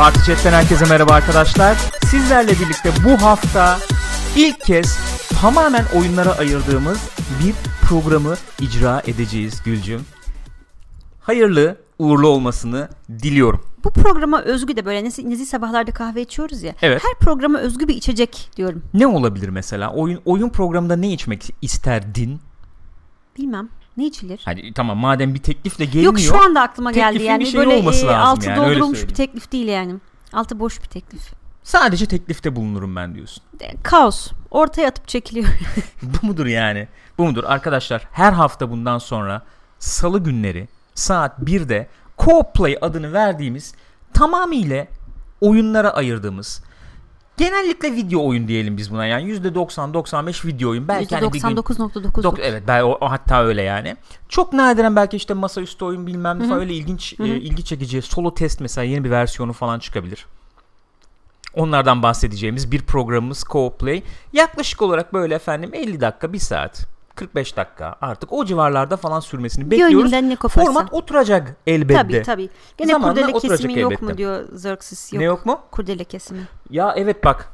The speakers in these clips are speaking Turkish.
Parti Chat'ten herkese merhaba arkadaşlar. Sizlerle birlikte bu hafta ilk kez tamamen oyunlara ayırdığımız bir programı icra edeceğiz Gülcüm. Hayırlı, uğurlu olmasını diliyorum. Bu programa özgü de böyle nezih, sabahlarda kahve içiyoruz ya. Evet. Her programa özgü bir içecek diyorum. Ne olabilir mesela? Oyun oyun programında ne içmek isterdin? Bilmem. Ne içilir? Hani tamam madem bir teklifle gelmiyor. Yok şu anda aklıma geldi yani. bir böyle olması e, altı yani, doldurulmuş bir teklif değil yani. Altı boş bir teklif. Sadece teklifte bulunurum ben diyorsun. De, kaos. Ortaya atıp çekiliyor. Bu mudur yani? Bu mudur? Arkadaşlar her hafta bundan sonra salı günleri saat 1'de Co Play adını verdiğimiz tamamıyla oyunlara ayırdığımız genellikle video oyun diyelim biz buna yani %90-95 video oyun belki hani bir gün %99.9. Dok- evet ben o, o hatta öyle yani. Çok nadiren belki işte masaüstü oyun bilmem ne falan öyle ilginç e, ilgi çekici solo test mesela yeni bir versiyonu falan çıkabilir. Onlardan bahsedeceğimiz bir programımız Co Play. Yaklaşık olarak böyle efendim 50 dakika, 1 saat, 45 dakika artık o civarlarda falan sürmesini bekliyoruz. Gönlünden ne koparsa. Format oturacak elbette. Tabii tabii. Gene Zamanla kurdele kesimi yok elbette. mu diyor Xerxes. Yok. Ne yok mu? Kurdele kesimi. Ya evet bak.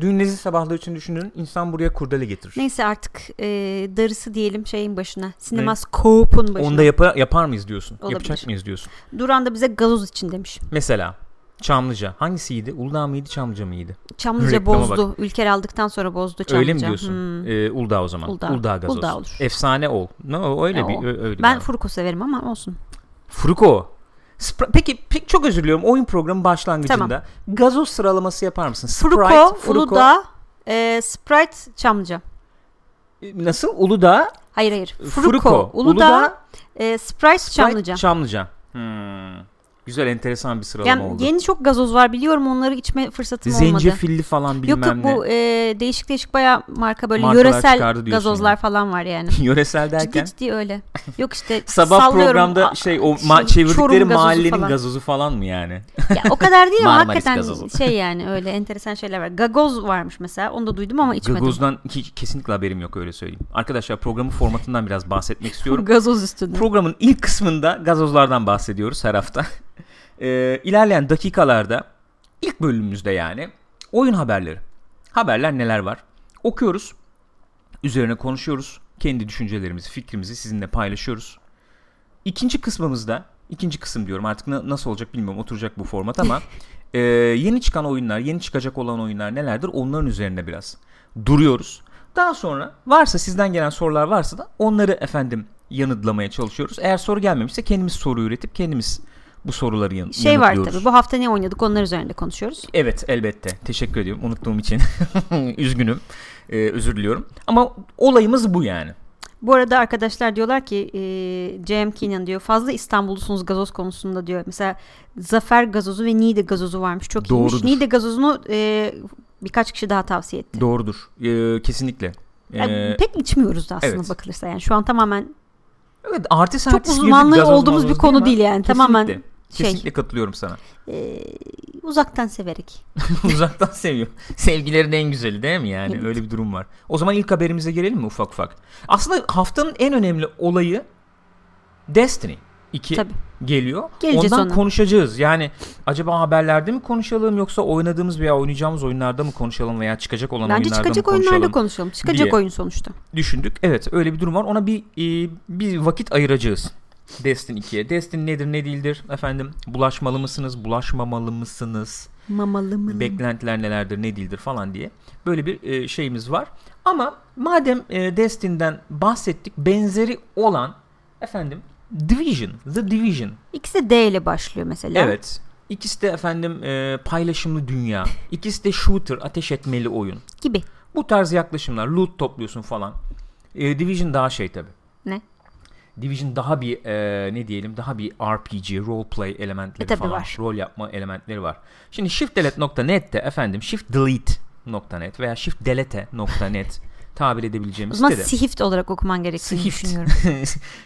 Dün nezih sabahları için düşünün insan buraya kurdele getirir. Neyse artık e, darısı diyelim şeyin başına. Sinemascope'un başına. Onu da yapar, yapar mıyız diyorsun? Olabilir. Yapacak mıyız diyorsun? Duran da bize gazoz için demiş. Mesela Çamlıca. Hangisiydi? Uludağ mıydı Çamlıca mıydı? Çamlıca Reklama bozdu. Ülker aldıktan sonra bozdu Çamlıca. Öyle mi diyorsun? Hmm. Ee, Uludağ o zaman. Uludağ. Uludağ, gazoz. Uludağ olur. Efsane ol. No, öyle Ya bir o. öyle. Ben. Fruko severim ama olsun. Fruko. Spra- peki, peki çok özür diliyorum. Oyun programı başlangıcında gazoz sıralaması yapar mısın? Fruko, Sprite, Uludağ, e, Sprite, Çamlıca. Nasıl? Uludağ, Hayır hayır. Fruko, Fruko, Uludağ, Uludağ, e, Sprite, Sprite, Çamlıca. Çamlıca. Hmm. Güzel enteresan bir sıralama Yani oldu. yeni çok gazoz var biliyorum onları içme fırsatım olmadı. Zencefilli falan bilmem Yok yok ne. bu e, değişik değişik baya marka böyle Markalar yöresel gazozlar yani. falan var yani. Yöresel ciddi derken. ciddi öyle. Yok işte Sabah sallıyorum, programda şey o ma- çevirdikleri Çorum gazozu mahallenin falan. gazozu falan mı yani? Ya, o kadar değil ama hakikaten gazozu. şey yani öyle enteresan şeyler var. Gagoz varmış mesela onu da duydum ama içmedim. Gagoz'dan hiç, kesinlikle haberim yok öyle söyleyeyim. Arkadaşlar programın formatından biraz bahsetmek istiyorum. Gazoz üstünde. Programın ilk kısmında gazozlardan bahsediyoruz her hafta. Ee, ilerleyen dakikalarda ilk bölümümüzde yani oyun haberleri. Haberler neler var? Okuyoruz. Üzerine konuşuyoruz. Kendi düşüncelerimizi, fikrimizi sizinle paylaşıyoruz. İkinci kısmımızda, ikinci kısım diyorum artık na- nasıl olacak bilmiyorum oturacak bu format ama e, yeni çıkan oyunlar, yeni çıkacak olan oyunlar nelerdir onların üzerine biraz duruyoruz. Daha sonra varsa sizden gelen sorular varsa da onları efendim yanıtlamaya çalışıyoruz. Eğer soru gelmemişse kendimiz soru üretip kendimiz bu soruları yan- Şey var yanıtlıyoruz. tabii bu hafta ne oynadık onlar üzerinde konuşuyoruz. Evet elbette. Teşekkür ediyorum. Unuttuğum için. Üzgünüm. Ee, özür diliyorum. Ama olayımız bu yani. Bu arada arkadaşlar diyorlar ki e, Cem Keenan diyor fazla İstanbullusunuz gazoz konusunda diyor. Mesela Zafer gazozu ve Niğde gazozu varmış çok iyiymiş. Doğrudur. Niğde gazozunu e, birkaç kişi daha tavsiye etti. Doğrudur. Ee, kesinlikle. Ee, Yani pek içmiyoruz da aslında evet. bakılırsa yani şu an tamamen evet artist çok artist uzmanlığı olduğumuz bir konu ama değil yani kesinlikle, tamamen şey Kesinlikle katılıyorum sana. e, uzaktan severek. Uzaktan seviyor. Sevgilerin en güzeli değil mi yani? Evet. Öyle bir durum var. O zaman ilk haberimize gelelim mi ufak ufak? Aslında haftanın en önemli olayı Destiny 2 Tabii. geliyor. Geleceğiz Ondan ona. konuşacağız. Yani acaba haberlerde mi konuşalım yoksa oynadığımız veya oynayacağımız oyunlarda mı konuşalım veya çıkacak olan Bence oyunlarda çıkacak mı konuşalım oyunlarda konuşalım. Çıkacak oyun sonuçta. düşündük. Evet öyle bir durum var. Ona bir e, bir vakit ayıracağız. Destiny 2'ye. Destiny nedir ne değildir efendim? Bulaşmalı mısınız? Bulaşmamalı mısınız? Mamalı mı? beklentiler nelerdir ne değildir falan diye böyle bir e, şeyimiz var. Ama madem e, Destiny'den bahsettik benzeri olan efendim Division, The Division. İkisi de D ile başlıyor mesela. Evet. İkisi de efendim e, paylaşımlı dünya. İkisi de shooter, ateş etmeli oyun. Gibi. Bu tarz yaklaşımlar, loot topluyorsun falan. E, Division daha şey tabi. Ne? Division daha bir e, ne diyelim daha bir RPG, role play elementleri E, falan, var. rol yapma elementleri var. Şimdi shiftdelete.net'te efendim shiftdelete.net veya shiftdelete.net tabir O edebileceğimiz zaman sitede. Sihift olarak okuman gerektiğini Sihift. düşünüyorum.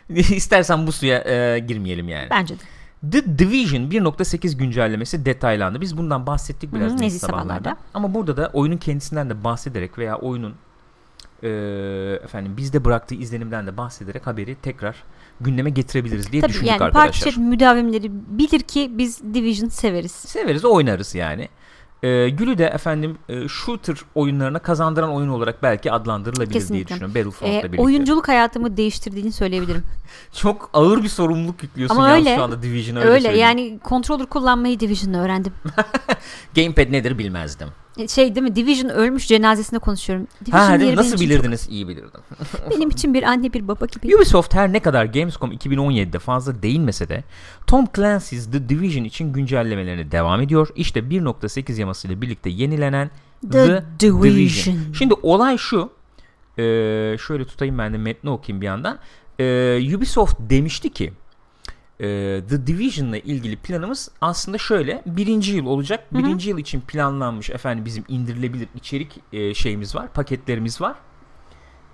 İstersen bu suya e, girmeyelim yani. Bence de. The Division 1.8 güncellemesi detaylandı. Biz bundan bahsettik biraz Hı sabahlarda. sabahlarda. Ama burada da oyunun kendisinden de bahsederek veya oyunun e, efendim bizde bıraktığı izlenimden de bahsederek haberi tekrar gündeme getirebiliriz diye Tabii düşündük yani arkadaşlar. parti chat müdavimleri bilir ki biz Division severiz. Severiz oynarız yani. Ee, Gül'ü de efendim e, shooter oyunlarına kazandıran oyun olarak belki adlandırılabilir diye Kesinlikle. düşünüyorum. Battlefront'la Ee, birlikte. oyunculuk hayatımı değiştirdiğini söyleyebilirim. Çok ağır bir sorumluluk yüklüyorsun Ama öyle. şu anda Division'a öyle, Öyle söyleyeyim. yani controller kullanmayı Division'da öğrendim. Gamepad nedir bilmezdim. Şey değil mi Division ölmüş cenazesinde konuşuyorum. Division Ha, değil nasıl bilirdiniz? İyi bilirdim. çok- benim için bir anne bir baba gibi. Ubisoft her ne kadar Gamescom 2017'de fazla değinmese de Tom Clancy's The Division için güncellemelerine devam ediyor. İşte 1.8 yamasıyla birlikte yenilenen The Division. Şimdi olay şu. Ee, şöyle tutayım ben de metni okuyayım bir yandan. Ee, Ubisoft demişti ki e, The Division'la ilgili planımız aslında şöyle. Birinci yıl olacak. Hı hı. Birinci yıl için planlanmış efendim bizim indirilebilir içerik e, şeyimiz var. Paketlerimiz var.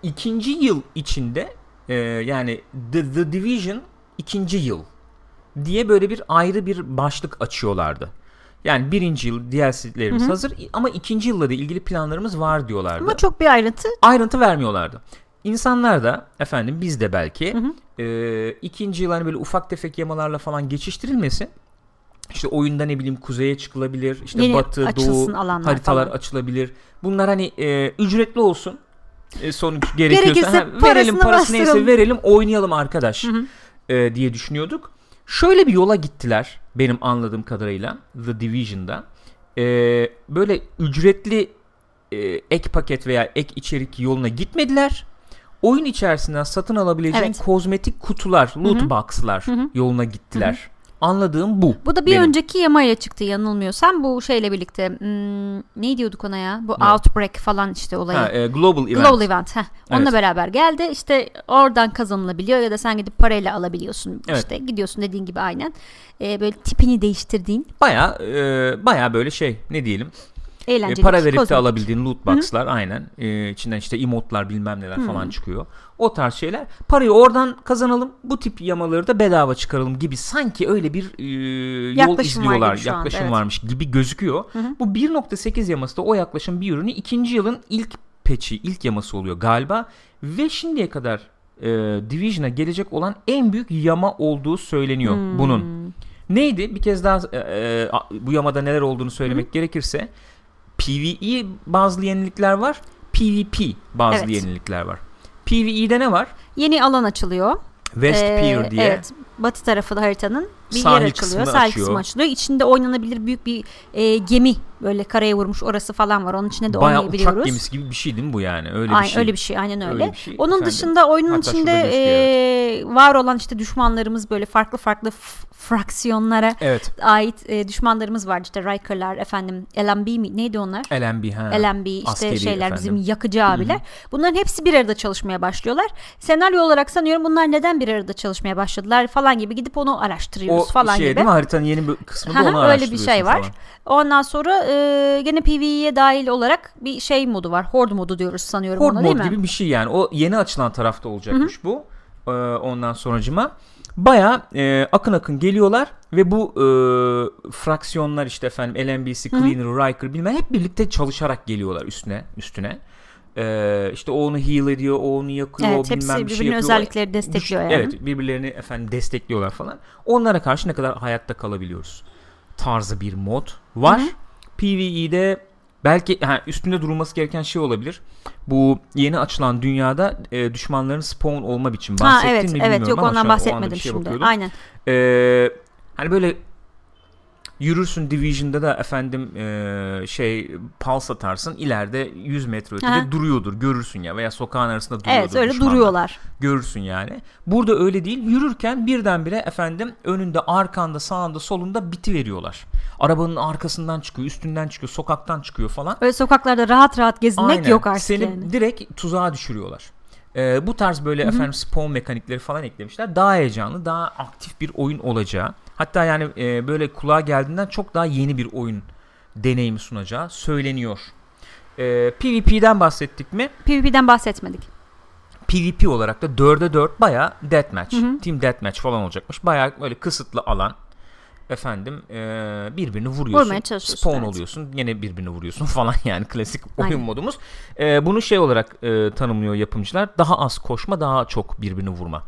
İkinci yıl içinde e, yani The, The Division ikinci yıl diye böyle bir ayrı bir başlık açıyorlardı. Yani birinci yıl DLC'lerimiz Hı hı. hazır ama ikinci yılla da ilgili planlarımız var diyorlardı. Ama çok bir ayrıntı. Ayrıntı vermiyorlardı. İnsanlar da efendim biz de belki Hı hı. e, ikinci yıl hani böyle ufak tefek yamalarla falan geçiştirilmesin. İşte oyunda ne bileyim kuzeye çıkılabilir. işte Yeni batı, doğu haritalar falan. açılabilir. Bunlar hani e, ücretli olsun. E, sonuç gerekiyorsa Gerekirse ha, verelim parasını parası neyse verelim oynayalım arkadaş Hı hı. e, diye düşünüyorduk. Şöyle bir yola gittiler benim anladığım kadarıyla The Division'da. E, böyle ücretli e, ek paket veya ek içerik yoluna gitmediler. Oyun içerisinden satın alabileceğin Evet. kozmetik kutular, loot Hı hı. box'lar Hı hı. yoluna gittiler. Anladığım bu. Bu da bir benim. önceki yamayla çıktı yanılmıyorsam. Bu şeyle birlikte hmm, ne diyorduk ona ya? Bu Ne? Outbreak falan işte olayı. Ha, e, global event. Global Event. Heh. Onunla Evet. beraber geldi. İşte oradan kazanılabiliyor ya da sen gidip parayla alabiliyorsun. Evet. İşte gidiyorsun dediğin gibi aynen. Ee, böyle tipini değiştirdiğin Baya e, baya böyle şey ne diyelim e, eğlenceli. para verip de kozmetik. alabildiğin loot box'lar aynen e, içinden işte emotlar bilmem neler Hı. falan çıkıyor. O tarz şeyler. Parayı oradan kazanalım. Bu tip yamaları da bedava çıkaralım gibi sanki öyle bir e, yol Yaklaşım var izliyorlar. gibi şu anda, yaklaşım evet. varmış gibi gözüküyor. Hı hı. Bu 1.8 yaması da o yaklaşım bir ürünü ikinci yılın ilk patch'i, ilk yaması oluyor galiba ve şimdiye kadar e, Division'a gelecek olan en büyük yama olduğu söyleniyor Hmm. bunun. Neydi? Bir kez daha e, e, bu yamada neler olduğunu söylemek gerekirse PvE bazı yenilikler var. PvP bazı Evet. yenilikler var. PvE'de ne var? Yeni alan açılıyor. West Ee, Pier diye. Evet. Batı tarafı da haritanın bir Sahil yer açılıyor. kısmını Sahil açıyor. kısmı açılıyor. İçinde oynanabilir büyük bir e, gemi böyle karaya vurmuş orası falan var. Onun içinde de Bayağı oynayabiliyoruz. uçak gemisi gibi bir şey değil mi bu yani? Öyle Aynen, bir şey. öyle bir şey aynen öyle. Öyle şey. Onun Efendim, dışında oyunun hatta içinde e, var olan işte düşmanlarımız böyle farklı farklı fraksiyonlara Evet. ait e, düşmanlarımız var. İşte Riker'lar efendim LMB mi neydi onlar? LMB ha. LMB işte askeri şeyler efendim. bizim yakıcı abiler. Bunların hepsi bir arada çalışmaya başlıyorlar. Senaryo olarak sanıyorum bunlar neden bir arada çalışmaya başladılar falan gibi gidip onu araştırıyoruz o falan şey gibi. değil mi haritanın yeni bir kısmında onu öyle bir araştırıyorsun şey var. falan. Ondan sonra e, gene PvE'ye dahil olarak bir şey modu var. Horde modu diyoruz sanıyorum Horde ona değil mi? gibi bir şey yani. O yeni açılan tarafta olacakmış bu. Ee, ondan sonracıma baya e, akın akın geliyorlar ve bu e, fraksiyonlar işte efendim LMBC, Cleaner, Riker bilmem hep birlikte çalışarak geliyorlar üstüne üstüne. Ee, işte o onu heal ediyor, o onu yakıyor, Evet o bilmem bir şey birbirinin yapıyor. özellikleri destekliyor Güç- yani. Evet birbirlerini efendim destekliyorlar falan. Onlara karşı ne kadar hayatta kalabiliyoruz tarzı bir mod var. Hı hı. PvE'de belki ha, üstünde durulması gereken şey olabilir. Bu yeni açılan dünyada e, düşmanların spawn olma biçimi. Ha Bahsettin evet mi evet bilmiyorum yok ama şu ondan an o anda bahsetmedim bir şeye şimdi. bakıyordum. Aynen. Ee, hani böyle yürürsün Division'da da efendim e, şey pulse atarsın ileride 100 metre ötede Aha. duruyordur görürsün ya veya sokağın arasında duruyordur Evet öyle düşmanlar. duruyorlar. görürsün yani. Burada öyle değil. Yürürken birdenbire efendim önünde, arkanda, sağında, solunda biti veriyorlar. Arabanın arkasından çıkıyor, üstünden çıkıyor, sokaktan çıkıyor falan. Öyle sokaklarda rahat rahat gezinmek Aynen. yok artık Seni yani. direkt tuzağa düşürüyorlar. Ee, bu tarz böyle efendim spawn mekanikleri falan eklemişler. Daha heyecanlı, daha aktif bir oyun olacağı. Hatta yani e, böyle kulağa geldiğinden çok daha yeni bir oyun deneyimi sunacağı söyleniyor. Ee, PvP'den bahsettik mi? PvP'den bahsetmedik. PvP olarak da 4'e 4 baya deathmatch, Hı hı. team deathmatch falan olacakmış. Baya böyle kısıtlı alan. Efendim e, birbirini vuruyorsun. Spawn evet. oluyorsun. Yine birbirini vuruyorsun falan yani klasik oyun Aynen. modumuz. E, bunu şey olarak e, tanımlıyor yapımcılar. Daha az koşma, daha çok birbirini vurma.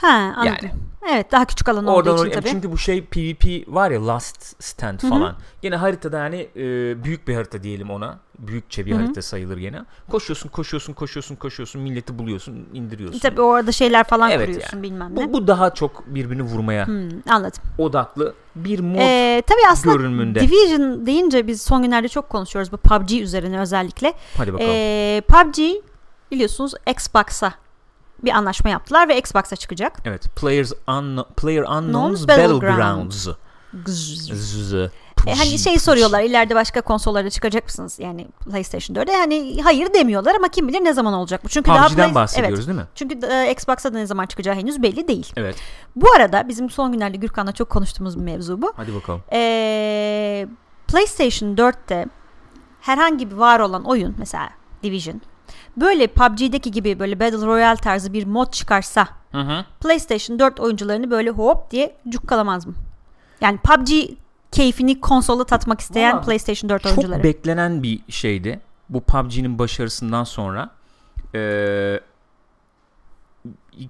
Ha anladım. Yani. Evet daha küçük alan Oradan olduğu için tabii. çünkü bu şey PvP var ya Last Stand falan. Gene haritada yani e, büyük bir harita diyelim ona. Büyükçe bir Hı hı. harita sayılır gene. Koşuyorsun, koşuyorsun, koşuyorsun, koşuyorsun, milleti buluyorsun, indiriyorsun. Tabii orada şeyler falan Evet kuruyorsun bilmem ne. Bu, bu daha çok birbirini vurmaya Hmm, anladım. odaklı bir mod Ee, tabii aslında görünümünde. Division deyince biz son günlerde çok konuşuyoruz bu PUBG üzerine özellikle. Hadi bakalım. Ee, PUBG biliyorsunuz Xbox'a bir anlaşma yaptılar ve Xbox'a çıkacak. evet. Players un, Player Unknown's Battlegrounds. E, hani şey soruyorlar ileride başka konsollara çıkacak mısınız? Yani PlayStation 4'e hani hayır demiyorlar ama kim bilir ne zaman olacak bu. Çünkü daha PUBG'den Play- bahsediyoruz Evet. değil mi? Çünkü e, Xbox'a da ne zaman çıkacağı henüz belli değil. Evet. Bu arada bizim son günlerde Gürkan'la çok konuştuğumuz bir mevzu bu. Hadi bakalım. Ee, PlayStation 4'te herhangi bir var olan oyun mesela Division böyle PUBG'deki gibi böyle Battle Royale tarzı bir mod çıkarsa Hı hı. PlayStation 4 oyuncularını böyle hop diye cukkalamaz mı? Yani PUBG keyfini konsolda tatmak isteyen Vallahi PlayStation 4 Çok oyuncuları. beklenen bir şeydi. Bu PUBG'nin başarısından sonra. Ee,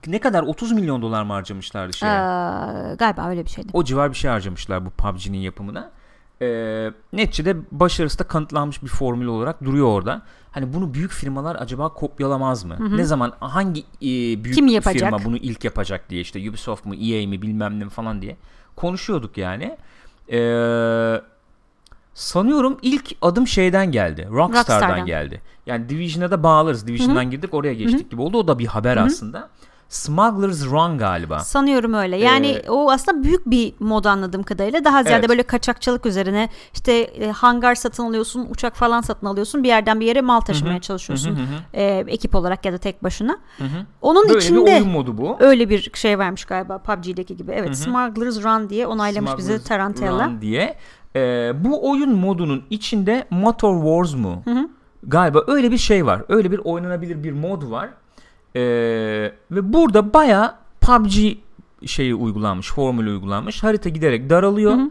ne kadar 30 milyon dolar mı harcamışlardı şeye? Ee, galiba öyle bir şeydi. O civar bir şey harcamışlar bu PUBG'nin yapımına. Ee, neticede başarısı da kanıtlanmış bir formül olarak duruyor orada. Hani bunu büyük firmalar acaba kopyalamaz mı? Ne zaman hangi e, büyük Kim yapacak? firma bunu ilk yapacak diye işte Ubisoft mu EA mi bilmem ne mi falan diye konuşuyorduk yani. Ee, sanıyorum ilk adım şeyden geldi. Rockstar'dan, Rockstar'dan. geldi. Yani Division'a da bağlarız. Division'dan girdik oraya geçtik gibi oldu. O da bir haber aslında. Smuggler's Run galiba. Sanıyorum öyle. Yani Ee, o aslında büyük bir mod anladığım kadarıyla. Daha ziyade Evet. böyle kaçakçılık üzerine işte e, hangar satın alıyorsun, uçak falan satın alıyorsun. Bir yerden bir yere mal taşımaya çalışıyorsun. Hı hı hı. e, ekip olarak ya da tek başına. Hı hı. Onun Böyle bir içinde oyun modu bu. öyle bir şey vermiş galiba PUBG'deki gibi. Evet, Hı hı. Smuggler's Run diye onaylamış bizi Smuggler's Tarantella. Run diye. Ee, bu oyun modunun içinde Motor Wars mu? Hı hı. Galiba öyle bir şey var. Öyle bir oynanabilir bir mod var. Ee, ve burada baya PUBG şeyi uygulanmış, formülü uygulanmış. Harita giderek daralıyor. Hı hı.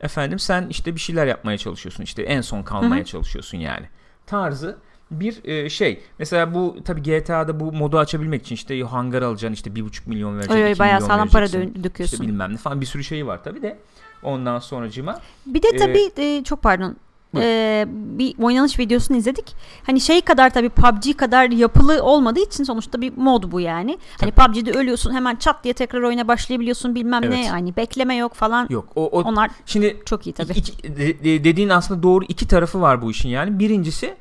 Efendim sen işte bir şeyler yapmaya çalışıyorsun. İşte en son kalmaya Hı hı. çalışıyorsun yani. Tarzı bir e, şey. Mesela bu tabi GTA'da bu modu açabilmek için işte hangar alacaksın işte bir buçuk milyon vereceksin. Öyle bayağı sağlam para döküyorsun. İşte bilmem ne falan bir sürü şeyi var tabi de. Ondan sonracıma Bir de Ee, tabii e, çok pardon. E, bir oynanış videosunu izledik. Hani şey kadar tabii PUBG kadar yapılı olmadığı için sonuçta bir mod bu yani. Hani PUBG'de ölüyorsun hemen çat diye tekrar oyuna başlayabiliyorsun bilmem Evet. ne. Hani bekleme yok falan. yok. O, o Onlar şimdi çok iyi tabii. iki- de- de- dediğin aslında doğru iki tarafı var bu işin yani. Birincisi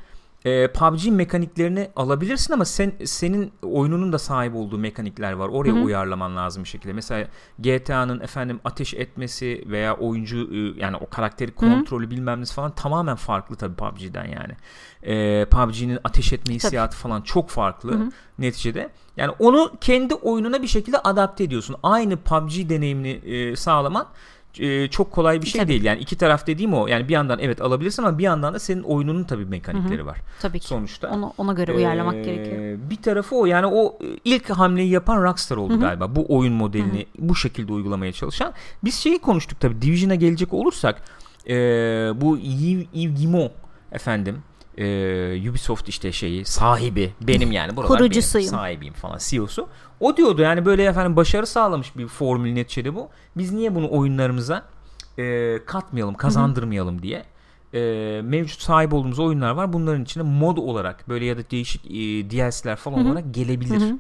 e, PUBG mekaniklerini alabilirsin ama sen senin oyununun da sahip olduğu mekanikler var. Oraya Hı hı. uyarlaman lazım bir şekilde. Mesela GTA'nın efendim ateş etmesi veya oyuncu e, yani o karakteri kontrolü bilmem nesi falan tamamen farklı tabii PUBG'den yani. E, PUBG'nin ateş etme hissiyatı falan çok farklı Hı hı. neticede. Yani onu kendi oyununa bir şekilde adapte ediyorsun. Aynı PUBG deneyimini e, sağlaman e, çok kolay bir şey Tabii. değil. Yani iki taraf dediğim o. Yani bir yandan evet alabilirsin ama bir yandan da senin oyununun tabii mekanikleri var Tabii ki. sonuçta. Onu, ona göre uyarlamak Ee, gerekiyor. Bir tarafı o. Yani o e, ilk hamleyi yapan Rockstar oldu Hı hı. galiba. Bu oyun modelini bu şekilde uygulamaya çalışan. Biz şeyi konuştuk tabii. Division'a gelecek olursak e, bu Yves Yves Guillemot efendim e, Ubisoft işte şeyi sahibi benim yani buralar Kurucusuyum. benim sahibiyim falan CEO'su. O diyordu yani böyle efendim başarı sağlamış bir formül neticede bu. Biz niye bunu oyunlarımıza e, katmayalım, kazandırmayalım diye e, mevcut sahip olduğumuz oyunlar var. Bunların içine mod olarak böyle ya da değişik e, DLC'ler falan Hı hı. olarak gelebilir Hı hı.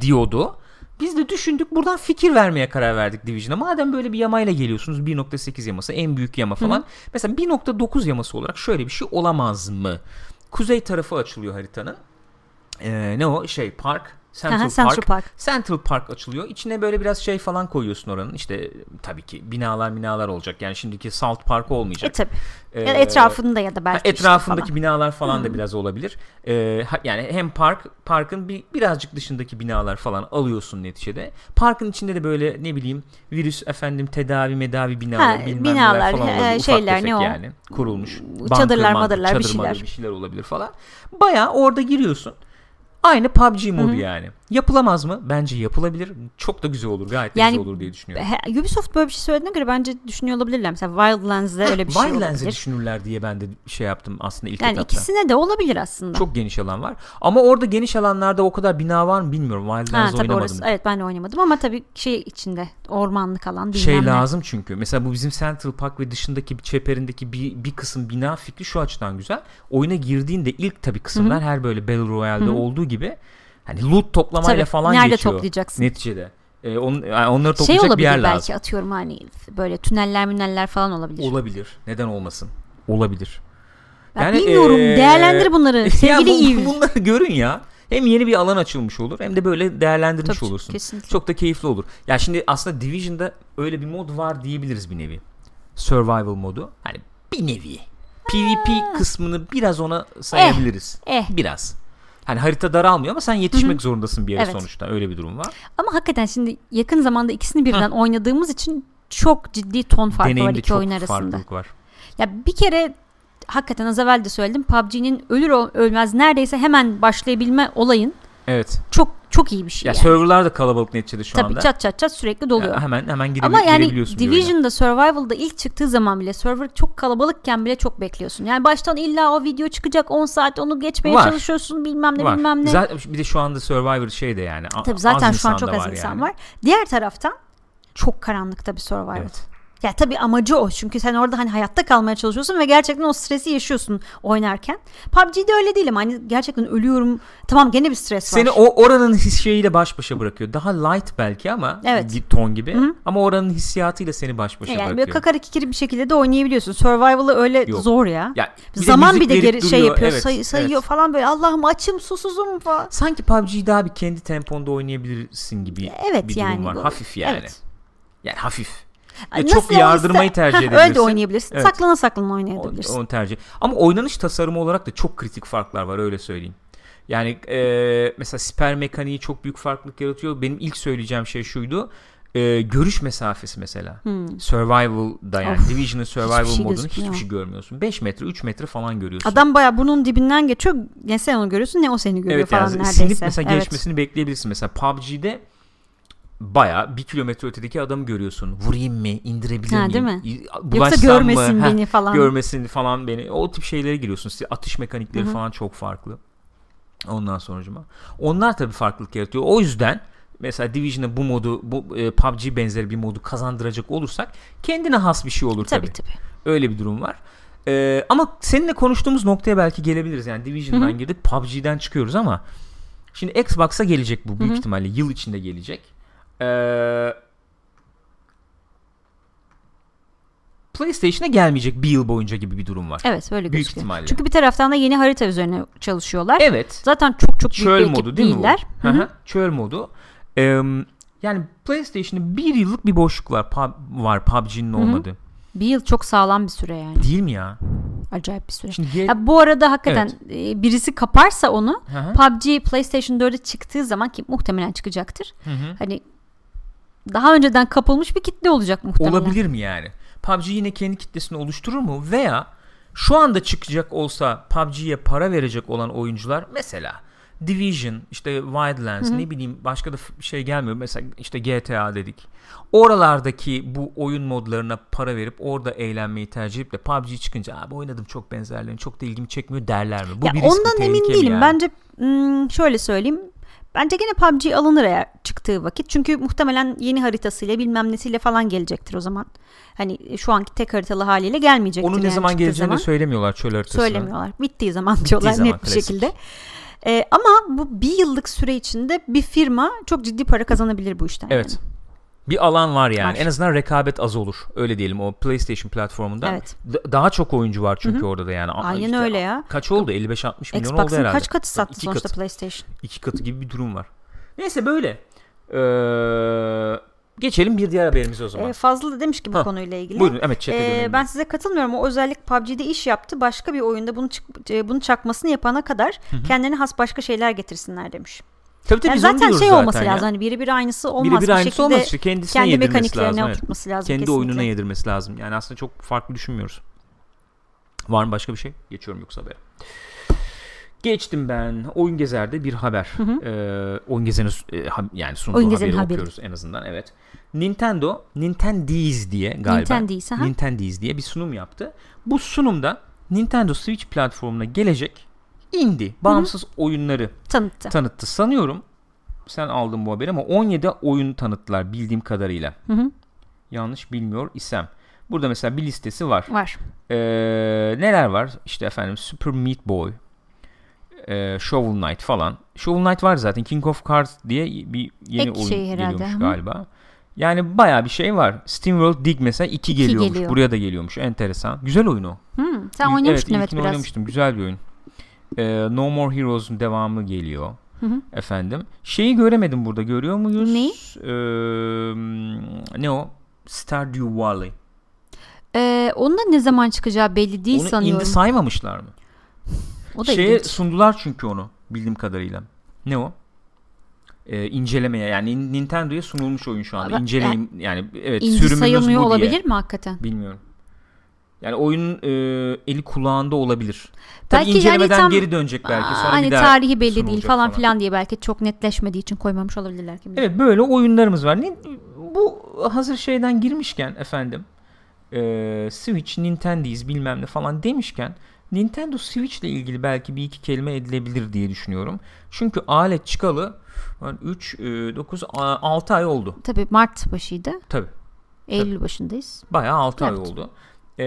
diyordu. Biz de düşündük buradan fikir vermeye karar verdik Division'a. Madem böyle bir yamayla geliyorsunuz 1.8 yaması en büyük yama falan. Mesela 1.9 yaması olarak şöyle bir şey olamaz mı? Kuzey tarafı açılıyor haritanın. Ee, ne o şey park Central, Aha, Central Park. Park. Central Park açılıyor. İçine böyle biraz şey falan koyuyorsun oranın. İşte tabii ki binalar binalar olacak. Yani şimdiki Salt Park E olmayacak. tabii. Ee, Ya da etrafında ya da belki işte etrafındaki falan. binalar falan da biraz olabilir. Ee, yani hem park parkın bir birazcık dışındaki binalar falan alıyorsun neticede. Parkın içinde de böyle ne bileyim virüs efendim tedavi medavi binalar Ha, bilmem binalar, falan e, olabilir. Şeyler, ne o? yani kurulmuş. Çadırlar, Bunker, madırlar, bir çadır, madır, şeyler. bir şeyler olabilir falan. Baya orada giriyorsun. Aynı PUBG modu yani. Yapılamaz mı? Bence yapılabilir. Çok da güzel olur. Gayet Yani- güzel olur diye düşünüyorum. He- Ubisoft böyle bir şey söylediğine göre bence düşünüyor olabilirler. Mesela Wildlands'de öyle bir şey Wildlands'e olabilir. düşünürler diye ben de şey yaptım aslında ilk Yani etapta. ikisine de olabilir aslında. Çok geniş alan var. Ama orada geniş alanlarda o kadar bina var mı bilmiyorum. Wildlands oynamadım. orası, evet ben de oynamadım ama tabii şey içinde ormanlık alan bilmem şey ne. lazım çünkü. Mesela bu bizim Central Park ve dışındaki bir çeperindeki bir, bir kısım bina fikri şu açıdan güzel. Oyuna girdiğinde ilk tabii kısımlar her böyle Battle Royale'de Hı hı. olduğu gibi hani loot toplamayla Tabii, falan nerede geçiyor. toplayacaksın? Neticede. Ee, on, yani onları Şey toplayacak bir olabilir yer belki lazım. atıyorum hani böyle tüneller müneller falan olabilir. Olabilir. Neden olmasın? Olabilir. Ya Yani, bilmiyorum ee, değerlendir bunları ya sevgili bu- Yves. bunları görün ya. Hem yeni bir alan açılmış olur hem de böyle değerlendirmiş Tabii, olursun. kesinlikle. Çok da keyifli olur. Ya şimdi aslında Division'da öyle bir mod var diyebiliriz bir nevi. Survival modu. Hani bir nevi. PvP kısmını biraz ona sayabiliriz. Eh. Biraz. Hani harita daralmıyor ama sen yetişmek zorundasın bir yere Evet. sonuçta. Öyle bir durum var. Ama hakikaten şimdi yakın zamanda ikisini birden oynadığımız için çok ciddi ton farkı var Deneyimde iki çok oyun arasında. var. Ya bir kere hakikaten az evvel de söyledim PUBG'nin ölür ölmez neredeyse hemen başlayabilme olayın Evet. çok çok iyi bir şey Ya yani. serverlar da kalabalık neticede şu Tabii anda. çat çat çat sürekli doluyor. Ya hemen hemen gire, Ama yani. Division'da Survival'da ilk çıktığı zaman bile server çok kalabalıkken bile çok bekliyorsun. Yani baştan illa o video çıkacak 10 saat onu geçmeye Var. çalışıyorsun bilmem ne Var. bilmem ne. Zaten bir de şu anda Survivor şey de yani. Tabii zaten şu an insan çok az insan yani. var. Diğer taraftan çok karanlıkta bir Survival. Evet. Ya tabii amacı o. Çünkü sen orada hani hayatta kalmaya çalışıyorsun ve gerçekten o stresi yaşıyorsun oynarken. PUBG'de öyle değilim. Hani gerçekten ölüyorum. Tamam gene bir stres var. Seni o oranın şeyiyle baş başa bırakıyor. Daha light belki ama Evet. bir ton gibi. Hı. Ama oranın hissiyatıyla seni baş başa yani böyle bırakıyor. kakara kikiri bir şekilde de oynayabiliyorsun. Survival'ı öyle Yok. zor ya. ya bir Zaman bir de geri şey duruyor. yapıyor, Evet, say- sayıyor evet. falan böyle. Allah'ım açım, susuzum falan. Sanki PUBG'yi daha bir kendi temponda oynayabilirsin gibi Evet bir durum yani var. bu- Hafif yani. Evet. Yani hafif. Ya nasıl çok yardırmayı olsa- tercih edebilirsin. Öyle de oynayabilirsin. Evet. Saklana saklana oynayabilirsin. Onu tercih. Ama oynanış tasarımı olarak da çok kritik farklar var öyle söyleyeyim. Yani e, mesela siper mekaniği çok büyük farklılık yaratıyor. Benim ilk söyleyeceğim şey şuydu. E, görüş mesafesi mesela. Hmm. Survival'da yani Of, Division'ın Survival hiçbir şey modunu hiçbir şey görmüyorsun. 5 metre 3 metre falan görüyorsun. Adam baya burnun dibinden geçiyor. Ne sen onu görüyorsun ne o seni görüyor evet falan yani neredeyse. sinip mesela Evet. geçmesini bekleyebilirsin. Mesela PUBG'de baya bir kilometre ötedeki adamı görüyorsun. Vurayım mı? indirebilir Ha, miyim? değil mi? İ- Yoksa bulaşsam görmesin mı? Heh, beni falan. görmesin falan beni. O tip şeylere giriyorsun. İşte atış mekanikleri Hı hı. falan çok farklı. Ondan sonucuma. Onlar tabii farklılık yaratıyor. O yüzden mesela Division'a bu modu bu e, PUBG benzeri bir modu kazandıracak olursak kendine has bir şey olur tabii. tabii tabii. Öyle bir durum var. Ee, ama seninle konuştuğumuz noktaya belki gelebiliriz. Yani Division'dan Hı hı. girdik, PUBG'den çıkıyoruz ama şimdi Xbox'a gelecek bu büyük Hı hı. ihtimalle yıl içinde gelecek. Ee, PlayStation'a gelmeyecek bir yıl boyunca gibi bir durum var. Evet öyle Büyük gözüküyor. ihtimalle. Çünkü bir taraftan da yeni harita üzerine çalışıyorlar. Evet. Zaten çok çok büyük Çöl bir ekip modu değil değiller. mi bu? Hı hı, Çöl modu. Ee, yani PlayStation'da bir yıllık bir boşluk var, pub- var PUBG'nin olmadığı. Bir yıl çok sağlam bir süre yani. Değil mi ya? Acayip bir süre. Şimdi Ya bu arada hakikaten e, birisi kaparsa onu Hı hı, PUBG PlayStation 4'e çıktığı zaman ki muhtemelen çıkacaktır. hı hı. Hani daha önceden kapılmış bir kitle olacak muhtemelen. Olabilir mi yani? PUBG yine kendi kitlesini oluşturur mu? Veya şu anda çıkacak olsa PUBG'ye para verecek olan oyuncular mesela Division, işte Wildlands Hı hı. ne bileyim başka da şey gelmiyor. Mesela işte GTA dedik. Oralardaki bu oyun modlarına para verip orada eğlenmeyi tercih edip de PUBG çıkınca abi oynadım çok benzerlerini çok da ilgimi çekmiyor derler mi? Bu ya bir risk mi, ondan emin değilim. yani? Bence şöyle söyleyeyim. Bence gene PUBG alınır eğer çıktığı vakit. Çünkü muhtemelen yeni haritasıyla bilmem nesiyle falan gelecektir o zaman. Hani şu anki tek haritalı haliyle gelmeyecektir. Onun ne yani zaman geleceğini zaman. de söylemiyorlar çöl haritasına. Söylemiyorlar. Bittiği zaman diyorlar zaman, net bir klasik. şekilde. Ee, ama bu bir yıllık süre içinde bir firma çok ciddi para kazanabilir bu işten. Evet. yani. Bir alan var yani. Var. En azından rekabet az olur. Öyle diyelim o PlayStation platformunda. Evet. D- daha çok oyuncu var çünkü orada da yani. Aynen işte öyle ya. Kaç oldu? 55-60 milyon oldu Xbox'ın herhalde. kaç katı sattı İki sonuçta katı. PlayStation? İki katı gibi bir durum var. Neyse böyle. Ee, geçelim bir diğer haberimize o zaman. Ee, Fazlı da demiş ki bu Ha, konuyla ilgili. Buyurun evet chat'e Ee, ben size katılmıyorum. O özellik PUBG'de iş yaptı. Başka bir oyunda bunu çık- e, bunu çakmasını yapana kadar kendilerine has başka şeyler getirsinler demiş. Tabii tabii Yani zaten şey zaten olması ya. lazım. Hani biri bir aynısı olmaz. Biri bir aynısı şekilde olmaz kendisine kendi mekaniklerine lazım. oturtması lazım. Kendi kesinlikle. oyununa yedirmesi lazım. Yani aslında çok farklı düşünmüyoruz. Var mı başka bir şey? Geçiyorum yoksa habere. Geçtim ben Oyun Gezer'de bir haber. Ee, Oyun Gezer'in e, ha- yani sunduğu Oyun haberi haberi. okuyoruz en azından evet. Nintendo Nintendies diye galiba. Nintendies, aha. Nintendies diye bir sunum yaptı. Bu sunumda Nintendo Switch platformuna gelecek indie bağımsız oyunları Tanıttı. tanıttı. Sanıyorum sen aldın bu haberi ama 17 oyun tanıttılar bildiğim kadarıyla. Hı hı. Yanlış bilmiyor isem. Burada mesela bir listesi var. Var. Ee, neler var? İşte efendim Super Meat Boy, e, Shovel Knight falan. Shovel Knight var zaten. King of Cards diye bir yeni Ek oyun şey herhalde, geliyormuş hı. galiba. Yani baya bir şey var. SteamWorld Dig mesela 2 geliyormuş. geliyor. Buraya da geliyormuş. Enteresan. Güzel oyun o. Hı, sen oynamıştın evet, ilkini biraz. oynamıştım. Güzel bir oyun. Ee, no More Heroes'un devamı geliyor. Hı hı. Efendim. Şeyi göremedim burada. Görüyor muyuz? Neyi? Ee, ne o? Stardew Valley. Ee, onun da ne zaman çıkacağı belli değil Onu sanıyorum. indie saymamışlar mı? o da Şeye ilginç. sundular çünkü onu bildiğim kadarıyla. Ne o? Ee, incelemeye yani Nintendo'ya sunulmuş oyun şu anda. İnceleyin yani evet İnci sürümümüz sayılmıyor bu olabilir diye. mi hakikaten? Bilmiyorum. Yani oyunun e, eli kulağında olabilir. Tabii Belki yani incelemeden tam- geri dönecek belki. Sonra hani bir daha tarihi belli değil sunulacak falan filan diye belki çok netleşmediği için koymamış olabilirler kim. Evet böyle oyunlarımız var. Bu hazır şeyden girmişken efendim e, Switch, Nintendo'yiz bilmem ne falan demişken Nintendo Switch ile ilgili belki bir iki kelime edilebilir diye düşünüyorum. Çünkü alet çıkalı 3, 9, 6 ay oldu. Tabii Mart başıydı. Tabii. Eylül başındayız. Bayağı 6 ay Evet. oldu. Ee,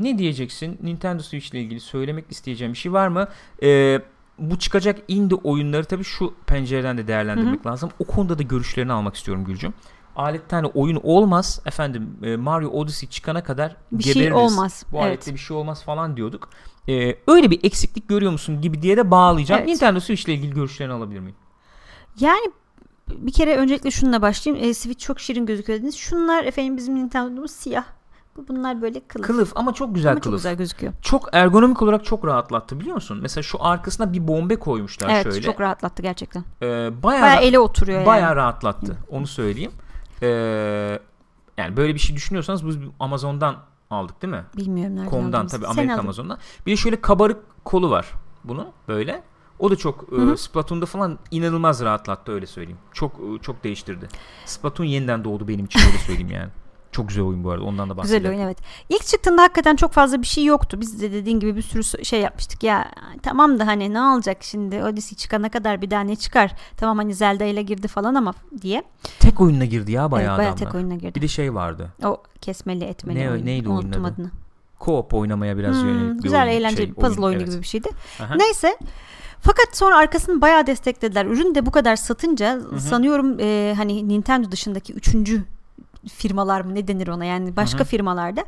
ne diyeceksin? Nintendo Switch ile ilgili söylemek isteyeceğim bir şey var mı? Ee, bu çıkacak indie oyunları tabii şu pencereden de değerlendirmek lazım. O konuda da görüşlerini almak istiyorum Gülcüm. Alette hani oyun olmaz efendim e, Mario Odyssey çıkana kadar Bir şey gebeririz. olmaz. Bu Evet. alette bir şey olmaz falan diyorduk. Ee, öyle bir eksiklik görüyor musun gibi diye de bağlayacağım. Evet. Nintendo Switch ile ilgili görüşlerini alabilir miyim? Yani bir kere öncelikle şununla başlayayım. E, Switch çok şirin gözüküyor dediniz. Şunlar efendim bizim Nintendo'muz siyah. Bu- Bunlar böyle kılıf. Kılıf ama çok güzel Ama çok kılıf. güzel gözüküyor. Çok ergonomik olarak çok rahatlattı biliyor musun? Mesela şu arkasına bir bombe koymuşlar Evet şöyle. çok rahatlattı gerçekten. Ee, bayağı Bayağı ele oturuyor bayağı yani. rahatlattı. Onu söyleyeyim. Ee, yani böyle bir şey düşünüyorsanız biz Amazon'dan aldık değil mi? Bilmiyorum nereden Com'dan aldınız. tabii Amerika aldın. Amazon'dan. Bir de şöyle kabarık kolu var bunun böyle. O da çok e, Splatoon'da falan inanılmaz rahatlattı öyle söyleyeyim. Çok e, çok değiştirdi. Splatoon yeniden doğdu benim için öyle söyleyeyim yani. Çok güzel oyun bu arada. Ondan da bahsedelim. Güzel oyun evet. İlk çıktığında hakikaten çok fazla bir şey yoktu. Biz de dediğin gibi bir sürü şey yapmıştık. Ya tamam da hani ne olacak şimdi Odyssey çıkana kadar bir daha ne çıkar? Tamam hani Zelda ile girdi falan ama diye. Tek oyununa girdi ya bayağı evet, bayağı adamlar. tek oyuna girdi. Bir de şey vardı. O kesmeli etmeli Ne- oyun. neydi oyunun Unuttum adı? adını. Co-op oynamaya biraz Hmm, yönelik bir güzel oyun. eğlenceli şey, puzzle oyunu evet. gibi bir şeydi. Aha. Neyse. Fakat sonra arkasını bayağı desteklediler. Ürün de bu kadar satınca sanıyorum e, hani Nintendo dışındaki üçüncü firmalar mı ne denir ona yani başka Hı hı. firmalarda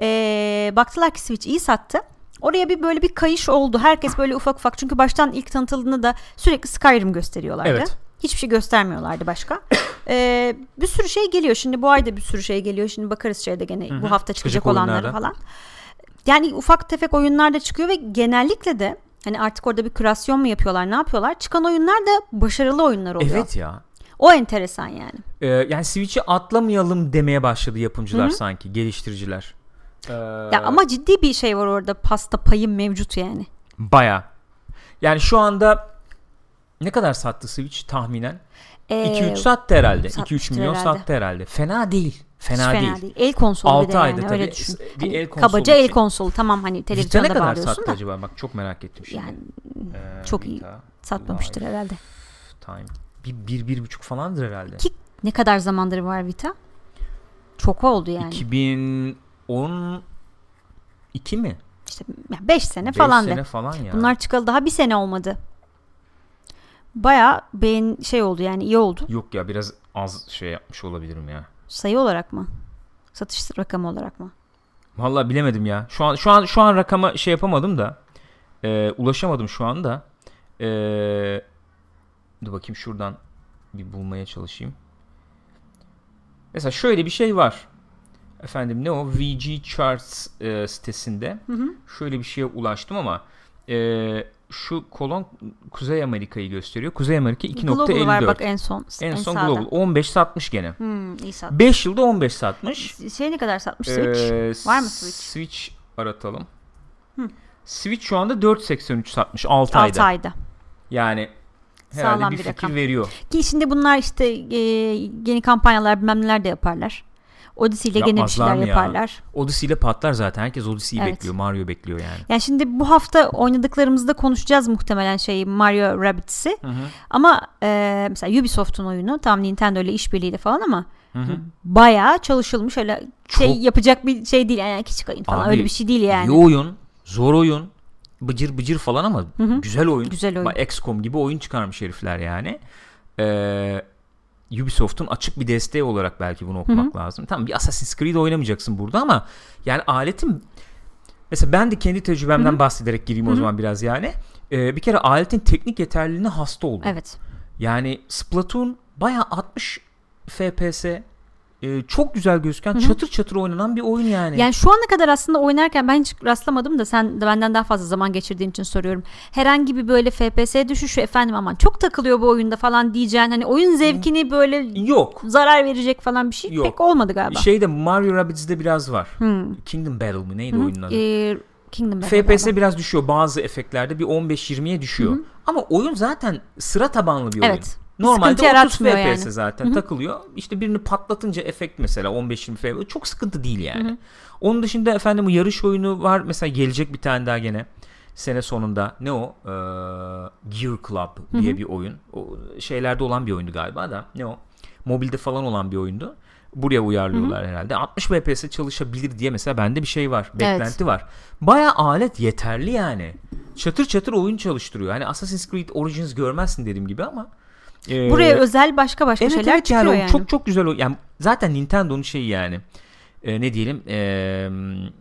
e, baktılar ki Switch iyi sattı. Oraya bir böyle bir kayış oldu. Herkes böyle ufak ufak çünkü baştan ilk tanıtıldığında da sürekli Skyrim gösteriyorlardı. Evet. Hiçbir şey göstermiyorlardı başka. E, bir sürü şey geliyor. Şimdi bu ayda bir sürü şey geliyor. Şimdi bakarız şeyde gene Hı hı. bu hafta çıkacak, Çıkacak oyunlardan. falan. Yani ufak tefek oyunlar da çıkıyor ve genellikle de hani artık orada bir kürasyon mu yapıyorlar ne yapıyorlar? Çıkan oyunlar da başarılı oyunlar oluyor. Evet ya. O enteresan yani. Ee, yani Switch'i atlamayalım demeye başladı yapımcılar Hı hı. sanki, geliştiriciler. Ee, Ya ama ciddi bir şey var orada. Pasta payı mevcut yani. baya. Yani şu anda ne kadar sattı Switch tahminen? Ee, 2-3 sattı herhalde. 2-3 satmıştır milyon herhalde. sattı herhalde. Fena değil. Fena, hiç değil. fena değil. El konsolu bir Altı de ayda yani tabii öyle düşün. bir Hani el konsolu kabaca el için. konsolu tamam hani Vita televizyonda ne kadar sattı da. acaba? Bak çok merak ettim şimdi. Yani Ee, çok iyi. Vita satmamıştır Live herhalde. Time. Bir, bir, bir buçuk falandır herhalde. Ki ne kadar zamandır var Vita? Çok oldu yani. 2012 mi? İşte 5 sene Beş falan sene de. falan ya. Bunlar çıkalı daha bir sene olmadı. Baya beğen şey oldu yani iyi oldu. Yok ya biraz az şey yapmış olabilirim ya. Sayı olarak mı? Satış rakamı olarak mı? Vallahi bilemedim ya. Şu an şu an şu an rakama şey yapamadım da. e, ulaşamadım şu anda. E, dur bakayım şuradan bir bulmaya çalışayım. Mesela şöyle bir şey var. Efendim ne o? VG Charts e, sitesinde Hı hı. şöyle bir şeye ulaştım ama e, şu kolon Kuzey Amerika'yı gösteriyor. Kuzey Amerika Global var bak 2.54. en son. En son sağda. Global 15 satmış gene. Hmm, iyi sat. 5 yılda 15 satmış. Şey ne kadar satmış Switch? Ee, Var mı Switch? Switch aratalım. Hı. Switch şu anda 4.83 satmış 6 6 ayda. ayda. Yani herhalde Sağlam bir bir fikir rakam. veriyor. Ki şimdi bunlar işte e, yeni kampanyalar bilmem neler de yaparlar. Odyssey ile gene bir şeyler ya? yaparlar. Odyssey ile patlar zaten. Herkes Odyssey'i Evet. bekliyor. Mario bekliyor yani. Yani şimdi bu hafta oynadıklarımızda konuşacağız muhtemelen şeyi Mario Rabbids'i. Hı hı. Ama e, mesela Ubisoft'un oyunu tam Nintendo ile işbirliğiyle falan ama Hı hı. bayağı çalışılmış öyle şey Çok- yapacak bir şey değil yani iki çıkayım falan Abi, öyle bir şey değil yani. İyi oyun. Zor oyun. Bıcır bıcır falan ama Hı hı. güzel oyun. Güzel oyun. XCOM gibi oyun çıkarmış herifler yani. Ee, Ubisoft'un açık bir desteği olarak belki bunu okumak lazım. Tamam bir Assassin's Creed oynamayacaksın burada ama yani aletin mesela ben de kendi tecrübemden bahsederek gireyim o zaman biraz yani. Ee, bir kere aletin teknik yeterliliğine hasta oldum. Evet. Yani Splatoon bayağı 60 FPS e, çok güzel gözüken çatır çatır oynanan bir oyun yani. Yani şu ana kadar aslında oynarken ben hiç rastlamadım da sen de benden daha fazla zaman geçirdiğin için soruyorum. Herhangi bir böyle FPS düşüşü efendim aman çok takılıyor bu oyunda falan diyeceğin hani oyun zevkini böyle Yok. zarar verecek falan bir şey Yok. pek olmadı galiba. Şeyde Mario Rabbids'de biraz var. Hmm. Kingdom Battle mı neydi Hı. oyunun adı? Ee, Kingdom Battle FPS galiba. biraz düşüyor bazı efektlerde bir 15-20'ye düşüyor. Ama oyun zaten sıra tabanlı bir oyun. Evet. Normalde Sıkıntı 30 yaratmıyor FPS yani. zaten takılıyor. İşte birini patlatınca efekt mesela 15-20 FPS çok sıkıntı değil yani. Onun dışında efendim bu yarış oyunu var. Mesela gelecek bir tane daha gene sene sonunda. Ne o? Ee, Gear Club diye bir oyun. O şeylerde olan bir oyundu galiba da. Ne o? Mobilde falan olan bir oyundu. Buraya uyarlıyorlar herhalde. 60 FPS çalışabilir diye mesela bende bir şey var. Beklenti var. Baya alet yeterli yani. Çatır çatır oyun çalıştırıyor. Hani Assassin's Creed Origins görmezsin dediğim gibi ama e, Buraya özel başka başka evet, şeyler evet çıkıyor yani, yani. Çok çok güzel o. Yani zaten Nintendo'nun şeyi yani. e, ne diyelim? E,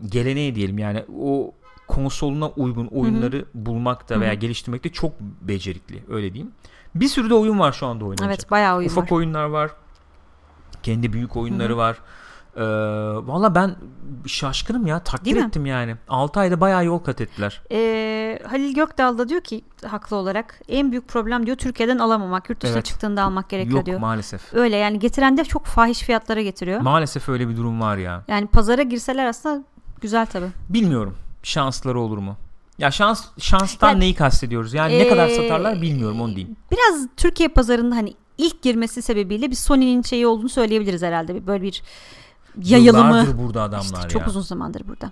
geleneği diyelim yani o konsoluna uygun oyunları bulmakta veya geliştirmekte çok becerikli öyle diyeyim. Bir sürü de oyun var şu anda oynanacak. Evet bayağı oyun Ufak var. oyunlar var. Kendi büyük oyunları var. Ee, Valla ben şaşkınım ya. Takdir Değil mi? ettim yani. 6 ayda bayağı yol kat ettiler. Ee, Halil Gökdal da diyor ki haklı olarak en büyük problem diyor Türkiye'den alamamak. Yurt dışına Evet. çıktığında almak gerekiyor Yok diyor. maalesef. Öyle yani getiren de çok fahiş fiyatlara getiriyor. Maalesef öyle bir durum var ya. yani pazara girseler aslında güzel tabii. Bilmiyorum. Şansları olur mu? Ya şans şanstan Yani- neyi kastediyoruz? Yani ne kadar Ee, satarlar bilmiyorum onu diyeyim. Biraz Türkiye pazarında hani ilk girmesi sebebiyle bir Sony'nin şeyi olduğunu söyleyebiliriz herhalde. Böyle bir yayılımı. Yıllardır burada adamlar İşte ya. çok uzun zamandır burada.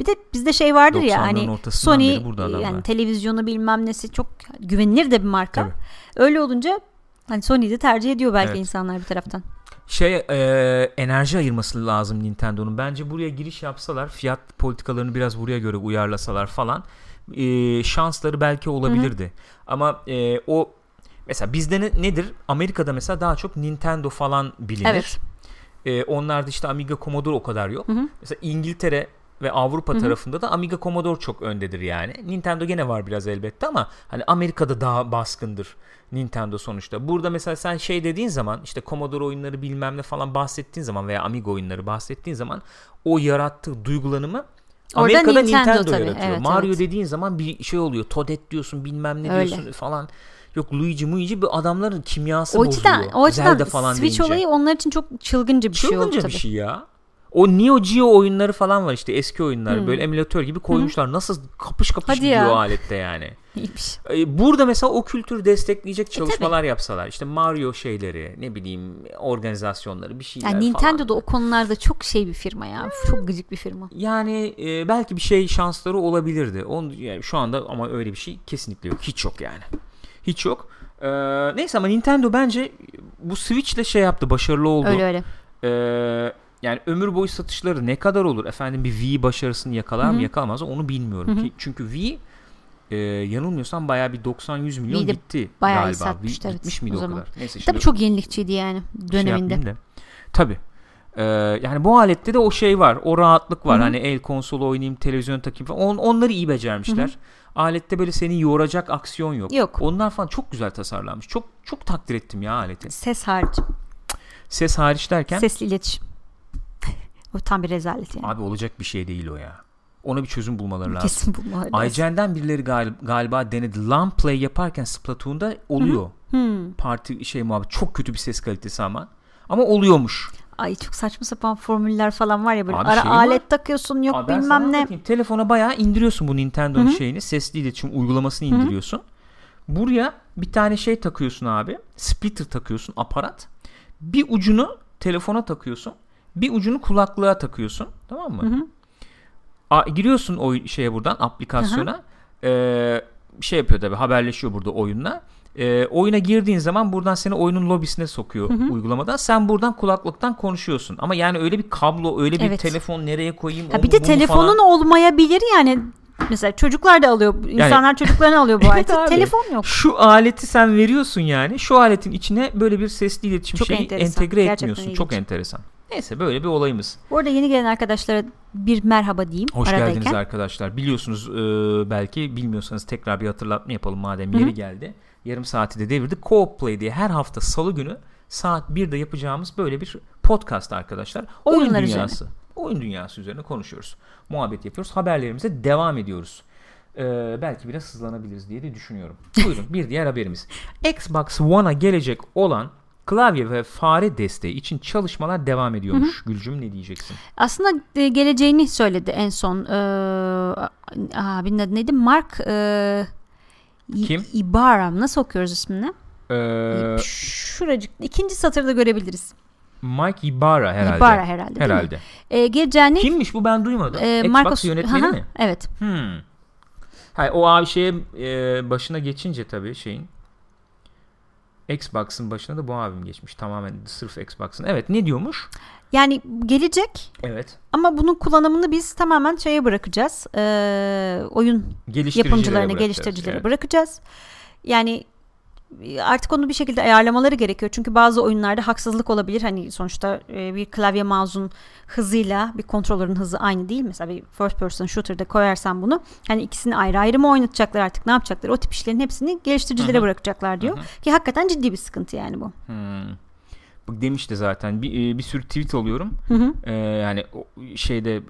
Bir de bizde şey vardır ya 90'ların hani Sony yani televizyonu bilmem nesi çok güvenilir de bir marka. Tabii. Öyle olunca hani Sony'yi de tercih ediyor belki Evet. insanlar bir taraftan. şey e, enerji ayırması lazım Nintendo'nun. Bence buraya giriş yapsalar, fiyat politikalarını biraz buraya göre uyarlasalar falan e, şansları belki olabilirdi. Ama e, o mesela bizde ne- nedir? Amerika'da mesela daha çok Nintendo falan bilinir. Evet. E, onlarda işte Amiga Commodore o kadar yok. Hı hı. Mesela İngiltere ve Avrupa tarafında da Amiga Commodore çok öndedir yani. Nintendo gene var biraz elbette ama hani Amerika'da daha baskındır Nintendo sonuçta. Burada mesela sen şey dediğin zaman işte Commodore oyunları bilmem ne falan bahsettiğin zaman veya Amiga oyunları bahsettiğin zaman o yarattığı duygulanımı Orada Amerika'da Nintendo Nintendo, tabii, yaratıyor. evet, Mario evet. dediğin zaman bir şey oluyor. Toadette diyorsun bilmem ne Öyle. diyorsun falan. Yok Luigi Muigi bir adamların kimyası O açıdan, bozuluyor. o açıdan Zelda falan Switch deyince. olayı onlar için çok çılgınca bir şey oldu Çılgınca tabii. bir şey ya. O Neo Geo oyunları falan var işte eski oyunlar Hmm. böyle emülatör gibi koymuşlar. Nasıl kapış kapış Hadi gidiyor ya. alette yani. İyiymiş. Burada mesela o kültürü E, destekleyecek çalışmalar yapsalar. işte Mario şeyleri, ne bileyim organizasyonları bir şeyler Yani Nintendo falan. da o konularda çok şey bir firma ya. Çok gıcık bir firma. Yani e, belki bir şey şansları olabilirdi. Onu yani şu anda ama öyle bir şey kesinlikle yok. Hiç yok yani. Hiç yok. Ee, neyse ama Nintendo bence bu Switch'le şey yaptı, başarılı oldu. Öyle öyle. Ee, yani ömür boyu satışları ne kadar olur? Efendim bir Wii başarısını yakalar Hı mı yakalamaz mı onu bilmiyorum. Ki, çünkü Wii e, yanılmıyorsam bayağı bir 90-100 milyon Wii gitti bayağı galiba. satmıştı, Wii evet, gitmiş miydi o o, zaman. kadar? Neyse şimdi Tabii çok yenilikçiydi yani şey döneminde. da. Tabii. Ee, yani bu alette de o şey var. O rahatlık var. Hı hı. Hani el konsolu oynayayım, televizyon takayım falan. On, onları iyi becermişler. Alette böyle seni yoracak aksiyon yok. Yok. Onlar falan çok güzel tasarlanmış. Çok çok takdir ettim ya aleti. Ses hariç. Ses hariç derken Sesli iletişim. o tam bir rezalet yani. abi olacak bir şey değil o ya. Ona bir çözüm bulmaları lazım. Kesin bulmaları lazım. IGN'den birileri gal- galiba denedi. LAN play yaparken Splatoon'da oluyor. Hmm. Parti şey muhabbet çok kötü bir ses kalitesi ama. Ama oluyormuş. Ay çok saçma sapan formüller falan var ya böyle Abi ara şey alet var. takıyorsun yok Abi bilmem ne. anlatayım. Telefona bayağı indiriyorsun bu Nintendo'nun şeyini. Sesli iletişim uygulamasını indiriyorsun. Buraya bir tane şey takıyorsun abi. Splitter takıyorsun aparat. Bir ucunu telefona takıyorsun. Bir ucunu kulaklığa takıyorsun. Tamam mı? A, giriyorsun o şeye buradan aplikasyona. Ee, şey yapıyor tabi haberleşiyor burada oyunla. Ee, oyuna girdiğin zaman buradan seni oyunun lobisine sokuyor uygulamadan. Sen buradan kulaklıktan konuşuyorsun. Ama yani öyle bir kablo, öyle bir Evet. telefon nereye koyayım? O bir de telefonun falan. olmayabilir yani. Mesela çocuklar da alıyor. insanlar çocuklarını alıyor bu Evet aleti. abi. Telefon yok. Şu aleti sen veriyorsun yani. Şu aletin içine böyle bir sesli iletişim Çok şeyi enteresan. entegre Gerçekten etmiyorsun. Çok ilginç. enteresan. Neyse böyle bir olayımız. Bu arada yeni gelen arkadaşlara bir merhaba diyeyim. Hoş aradayken. geldiniz arkadaşlar. Biliyorsunuz e, belki bilmiyorsanız tekrar bir hatırlatma yapalım madem yeri geldi. Yarım saati de devirdik. Co-op Play diye her hafta salı günü saat 1'de yapacağımız böyle bir podcast arkadaşlar. Oyun Oyunlar dünyası. Oyun dünyası üzerine konuşuyoruz. Muhabbet yapıyoruz. Haberlerimize devam ediyoruz. Ee, belki biraz hızlanabiliriz diye de düşünüyorum. Buyurun bir diğer haberimiz. Xbox One'a gelecek olan klavye ve fare desteği için çalışmalar devam ediyormuş. Gülcüm ne diyeceksin? Aslında e, geleceğini söyledi en son. Ee, abinin adı neydi? Mark e, Kim? Ibarra. Nasıl okuyoruz ismini? Ee, Şuracık. ikinci satırda görebiliriz. Mike Ibarra herhalde. Ibarra herhalde. Herhalde. Ee, geleceğini Kimmiş bu ben duymadım. e, Xbox Marcos yönetmeni Aha, mi? Evet. Hmm. Hayır, o abi şeye e, başına geçince tabii şeyin Xbox'ın başına da bu abim geçmiş. Tamamen sırf Xbox'ın. Evet ne diyormuş? Yani gelecek Evet. ama bunun kullanımını biz tamamen şeye bırakacağız. Ee, oyun yapımcılarına, bırakacağız. geliştiricilere Evet. bırakacağız. Yani artık onu bir şekilde ayarlamaları gerekiyor. Çünkü bazı oyunlarda haksızlık olabilir. Hani sonuçta e, bir klavye mouse'un hızıyla bir kontrolörün hızı aynı değil. Mesela bir first person shooter'da koyarsan bunu hani ikisini ayrı ayrı mı oynatacaklar artık ne yapacaklar? O tip işlerin hepsini geliştiricilere Hı hı. bırakacaklar diyor. Ki hakikaten ciddi bir sıkıntı yani bu. Hmm. Bu demişti zaten. Bir, e, bir sürü tweet alıyorum. Hı hı. Ee, yani şeyde e,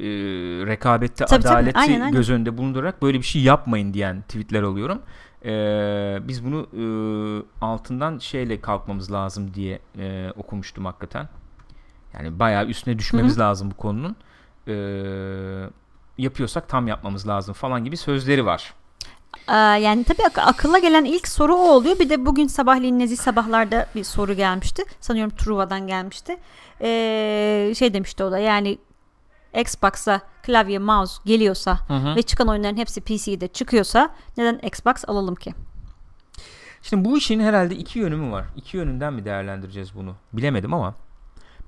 rekabette Tabii, tabii. adaleti Aynen, aynen. göz önünde bulundurarak böyle bir şey yapmayın diyen tweetler alıyorum. Ee, biz bunu e, altından şeyle kalkmamız lazım diye e, okumuştum hakikaten. Yani bayağı üstüne düşmemiz lazım bu konunun. Ee, yapıyorsak tam yapmamız lazım falan gibi sözleri var. Ee, yani tabii ak- akılla gelen ilk soru o oluyor. Bir de bugün sabahleyin nezih sabahlarda bir soru gelmişti. Sanıyorum Truva'dan gelmişti. Ee, şey demişti o da yani Xbox'a klavye mouse geliyorsa hı. ve çıkan oyunların hepsi PC'de çıkıyorsa neden Xbox alalım ki? Şimdi bu işin herhalde iki yönü mü var? İki yönünden mi değerlendireceğiz bunu? Bilemedim ama.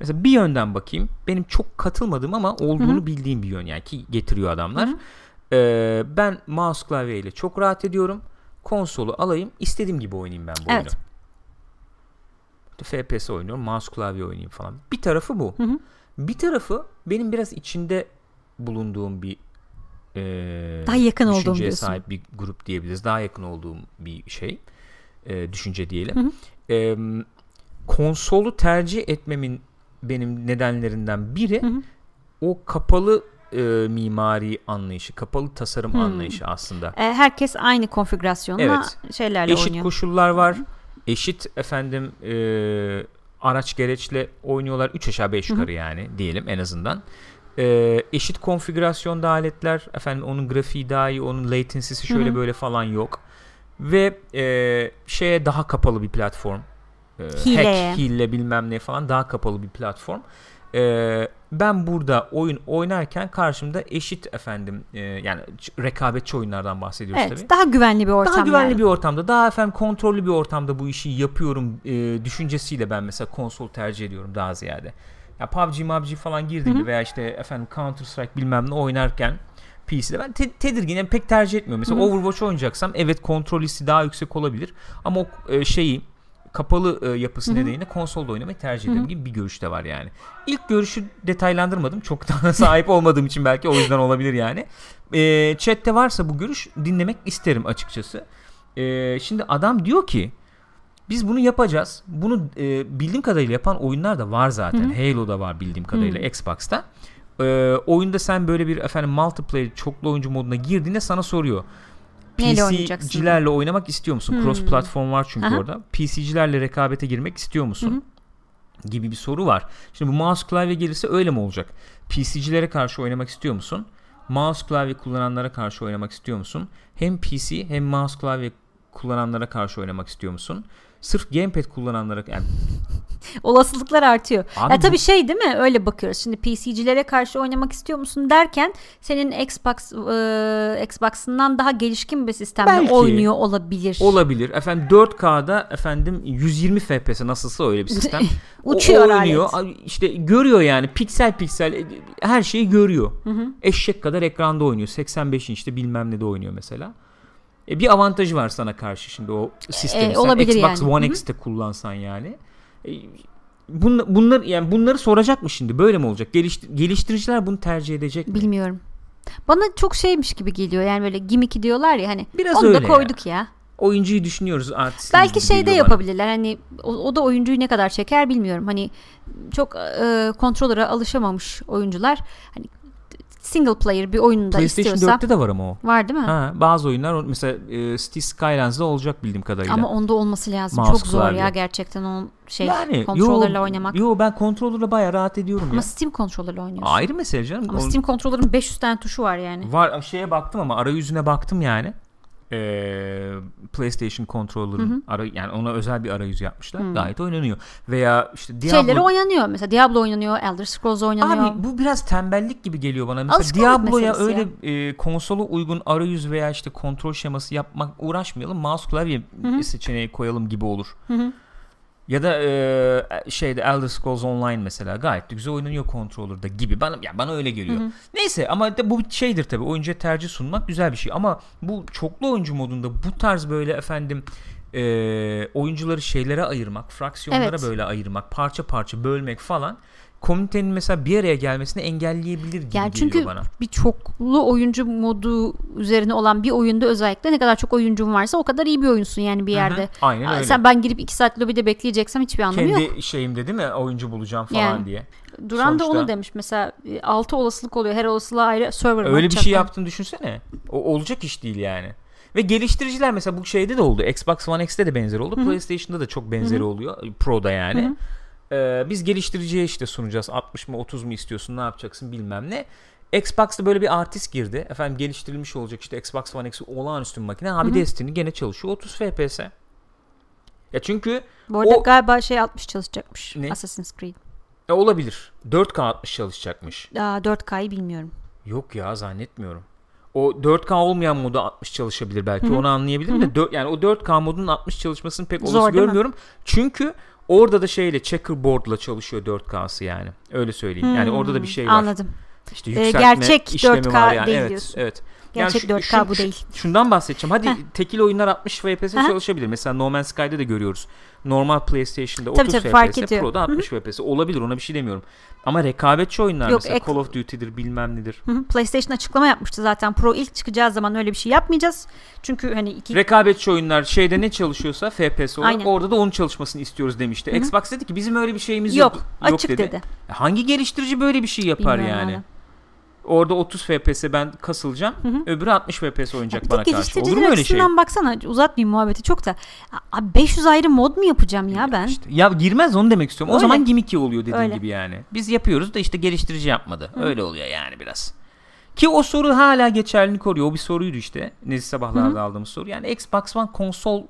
Mesela bir yönden bakayım. Benim çok katılmadığım ama olduğunu bildiğim bir yön yani ki getiriyor adamlar. Ee, ben mouse klavyeyle çok rahat ediyorum. Konsolu alayım, istediğim gibi oynayayım ben bu Evet. oyunu. FPS oynuyorum, mouse klavye oynayayım falan. Bir tarafı bu. hı. Bir tarafı benim biraz içinde bulunduğum bir ee, Daha yakın olduğum düşünceye diyorsun. sahip bir grup diyebiliriz. Daha yakın olduğum bir şey. ee, düşünce diyelim. Ee, konsolu tercih etmemin benim nedenlerinden biri hı. o kapalı e, mimari anlayışı, kapalı tasarım Hmm. anlayışı aslında. Ee, herkes aynı konfigürasyonla Evet. şeylerle Eşit oynuyor. koşullar var. Eşit efendim e, araç gereçle oynuyorlar. 3 aşağı 5 yukarı yani diyelim en azından. E, eşit konfigürasyonda aletler. Efendim onun grafiği daha iyi, onun latency'si şöyle böyle falan yok. Ve e, şeye daha kapalı bir platform. E, Hileye. hack, hile bilmem ne falan daha kapalı bir platform. E, ben burada oyun oynarken karşımda eşit efendim e, yani rekabetçi oyunlardan bahsediyoruz Evet, tabii daha güvenli bir ortam. daha güvenli yani. bir ortamda, daha efendim kontrollü bir ortamda bu işi yapıyorum e, düşüncesiyle ben mesela konsol tercih ediyorum daha ziyade. Ya PUBG, MUBG falan girdiğimde veya işte efendim Counter Strike bilmem ne oynarken PC'de ben te- tedirginim pek tercih etmiyorum. Mesela Overwatch oynayacaksam evet kontrol hissi daha yüksek olabilir ama o e, şeyi kapalı e, yapısı nedeniyle konsolda oynamayı tercih ederim gibi bir görüş de var yani. İlk görüşü detaylandırmadım. Çok daha sahip olmadığım için belki o yüzden olabilir yani. E, chatte varsa bu görüş dinlemek isterim açıkçası. E, şimdi adam diyor ki biz bunu yapacağız. Bunu e, bildiğim kadarıyla yapan oyunlar da var zaten. Halo'da var bildiğim kadarıyla Xbox'ta. E, oyunda sen böyle bir efendim multiplayer çoklu oyuncu moduna girdiğinde sana soruyor. PC'cilerle oynamak istiyor musun? Cross platform var çünkü Aha. orada. PC'cilerle rekabete girmek istiyor musun? gibi bir soru var. Şimdi bu mouse klavye gelirse öyle mi olacak? PC'cilere karşı oynamak istiyor musun? Mouse klavye kullananlara karşı oynamak istiyor musun? Hem PC hem mouse klavye kullananlara karşı oynamak istiyor musun? Sırf gamepad kullananlara yani Olasılıklar artıyor. Abi ya tabii bu- şey değil mi? Öyle bakıyoruz. Şimdi PC'cilere karşı oynamak istiyor musun derken senin Xbox e, Xbox'ından daha gelişkin bir sistemde Belki. oynuyor olabilir. olabilir. Efendim 4K'da efendim 120 FPS nasılsa öyle bir sistem. O- Uçuyor o oynuyor. alet. İşte görüyor yani piksel piksel e, her şeyi görüyor. Eşek kadar ekranda oynuyor. 85 inçte bilmem ne de oynuyor mesela. E, bir avantajı var sana karşı şimdi o sistemi. E, Sen olabilir Xbox yani. One. X'te kullansan yani. E, bun, bunlar yani bunları soracak mı şimdi? Böyle mi olacak? Geliştir- geliştiriciler bunu tercih edecek mi? Bilmiyorum. Bana çok şeymiş gibi geliyor. Yani böyle gimmick diyorlar ya hani. Biraz onu da ya. koyduk ya. Oyuncuyu düşünüyoruz artist. Belki şey de yapabilirler. Hani o, o da oyuncuyu ne kadar çeker bilmiyorum. Hani çok e, kontrolöre alışamamış oyuncular hani single player bir oyunda PlayStation istiyorsa 4'te de var ama o. var değil mi? Ha, bazı oyunlar mesela e, City Skylines'da olacak bildiğim kadarıyla. Ama onda olması lazım. Mouse çok zor klavye. ya gerçekten o şey yani kontrolörle yo, oynamak. Yo ben kontrolörle bayağı rahat ediyorum Ama ya. Steam kontrolörle oynuyorsun. Ayrı mesele canım. Ama Steam kontrolörün 500 tane tuşu var yani. Var şeye baktım ama arayüzüne baktım yani. Ee, PlayStation kontrolörün ara yani ona özel bir arayüz yapmışlar. Gayet oynanıyor. Veya işte Diablo Şeyleri oynanıyor. Mesela Diablo oynanıyor, Elder Scrolls oynanıyor. Abi bu biraz tembellik gibi geliyor bana. Mesela Alışkanlık Diablo'ya öyle e, konsola uygun arayüz veya işte kontrol şeması yapmak uğraşmayalım. Mouse klavye seçeneği koyalım gibi olur. Ya da e, şeyde Elder Scrolls Online mesela gayet de güzel oynanıyor kontrolörde gibi. Bana ya bana öyle geliyor. Neyse ama de bu bir şeydir tabii. Oyuncuya tercih sunmak güzel bir şey ama bu çoklu oyuncu modunda bu tarz böyle efendim e, oyuncuları şeylere ayırmak, fraksiyonlara Evet. böyle ayırmak, parça parça bölmek falan komünitenin mesela bir araya gelmesini engelleyebilir gibi Yani geliyor çünkü bana. bir çoklu oyuncu modu üzerine olan bir oyunda özellikle ne kadar çok oyuncun varsa o kadar iyi bir oyunsun yani bir yerde. Aynen Aa, öyle. Sen ben girip 2 saat lobide bekleyeceksem hiçbir anlamı Kendi yok. şeyimde değil mi oyuncu bulacağım falan Yani. diye. Duran da sonuçta- onu demiş mesela 6 olasılık oluyor. Her olasılığa ayrı server Öyle bir şey yaptığını düşünsene. O olacak iş değil yani. Ve geliştiriciler mesela bu şeyde de oldu. Xbox One X'te de benzer oldu. PlayStation'da da çok benzeri oluyor. Pro'da yani. Ee, biz geliştiriciye işte sunacağız. 60 mı 30 mu istiyorsun ne yapacaksın bilmem ne. Xbox'ta böyle bir artist girdi. Efendim geliştirilmiş olacak işte Xbox One X olağanüstü bir makine. Abi Destiny gene çalışıyor 30 FPS. Ya çünkü Bu arada o- galiba şey 60 çalışacakmış. Ne? Assassin's Creed. e, olabilir. 4K 60 çalışacakmış. Aa, 4K'yı bilmiyorum. Yok ya zannetmiyorum. O 4K olmayan modu 60 çalışabilir belki onu anlayabilirim de dö- yani o 4K modunun 60 çalışmasını pek olası Zor görmüyorum. Çünkü orada da şeyle checkerboard'la çalışıyor 4K'sı yani. Öyle söyleyeyim. Yani orada da bir şey var. Anladım. İşte Ee, yükseltme gerçek işlemi 4K var yani. değil evet, diyorsun. Evet. Gerçek şu- 4K şu- bu şu- değil. Şundan bahsedeceğim. Hadi Heh. tekil oyunlar 60 FPS çalışabilir. Mesela No Man's Sky'da da görüyoruz. Normal PlayStation'da Tabii 30 tabii, fark FPS, ediyor. Pro'da 60 FPS olabilir. Ona bir şey demiyorum. Ama rekabetçi oyunlar Yok, mesela ek- Call of Duty'dir, bilmem nedir. Hı hı. PlayStation açıklama yapmıştı zaten. Pro ilk çıkacağı zaman öyle bir şey yapmayacağız. Çünkü hani iki Rekabetçi oyunlar şeyde ne çalışıyorsa FPS olarak Aynen. orada da onun çalışmasını istiyoruz demişti. Xbox dedi ki bizim öyle bir şeyimiz yok, yok. açık dedi. E, Hangi geliştirici böyle bir şey yapar Bilmiyorum yani? valla. Orada 30 FPS ben kasılacağım. Öbürü 60 FPS oynayacak Bir bana karşı. Olur mu öyle şey? baksana uzatmayayım muhabbeti çok da. Abi 500 ayrı mod mu yapacağım ya ben? İşte, ya girmez onu demek istiyorum. O Öyle. zaman gimmicky oluyor dediğin Öyle. gibi yani. Biz yapıyoruz da işte geliştirici yapmadı. Öyle oluyor yani biraz. Ki o soru hala geçerliliğini koruyor. O bir soruydu işte. Nezih sabahlarda aldığımız soru. Yani Xbox One konsol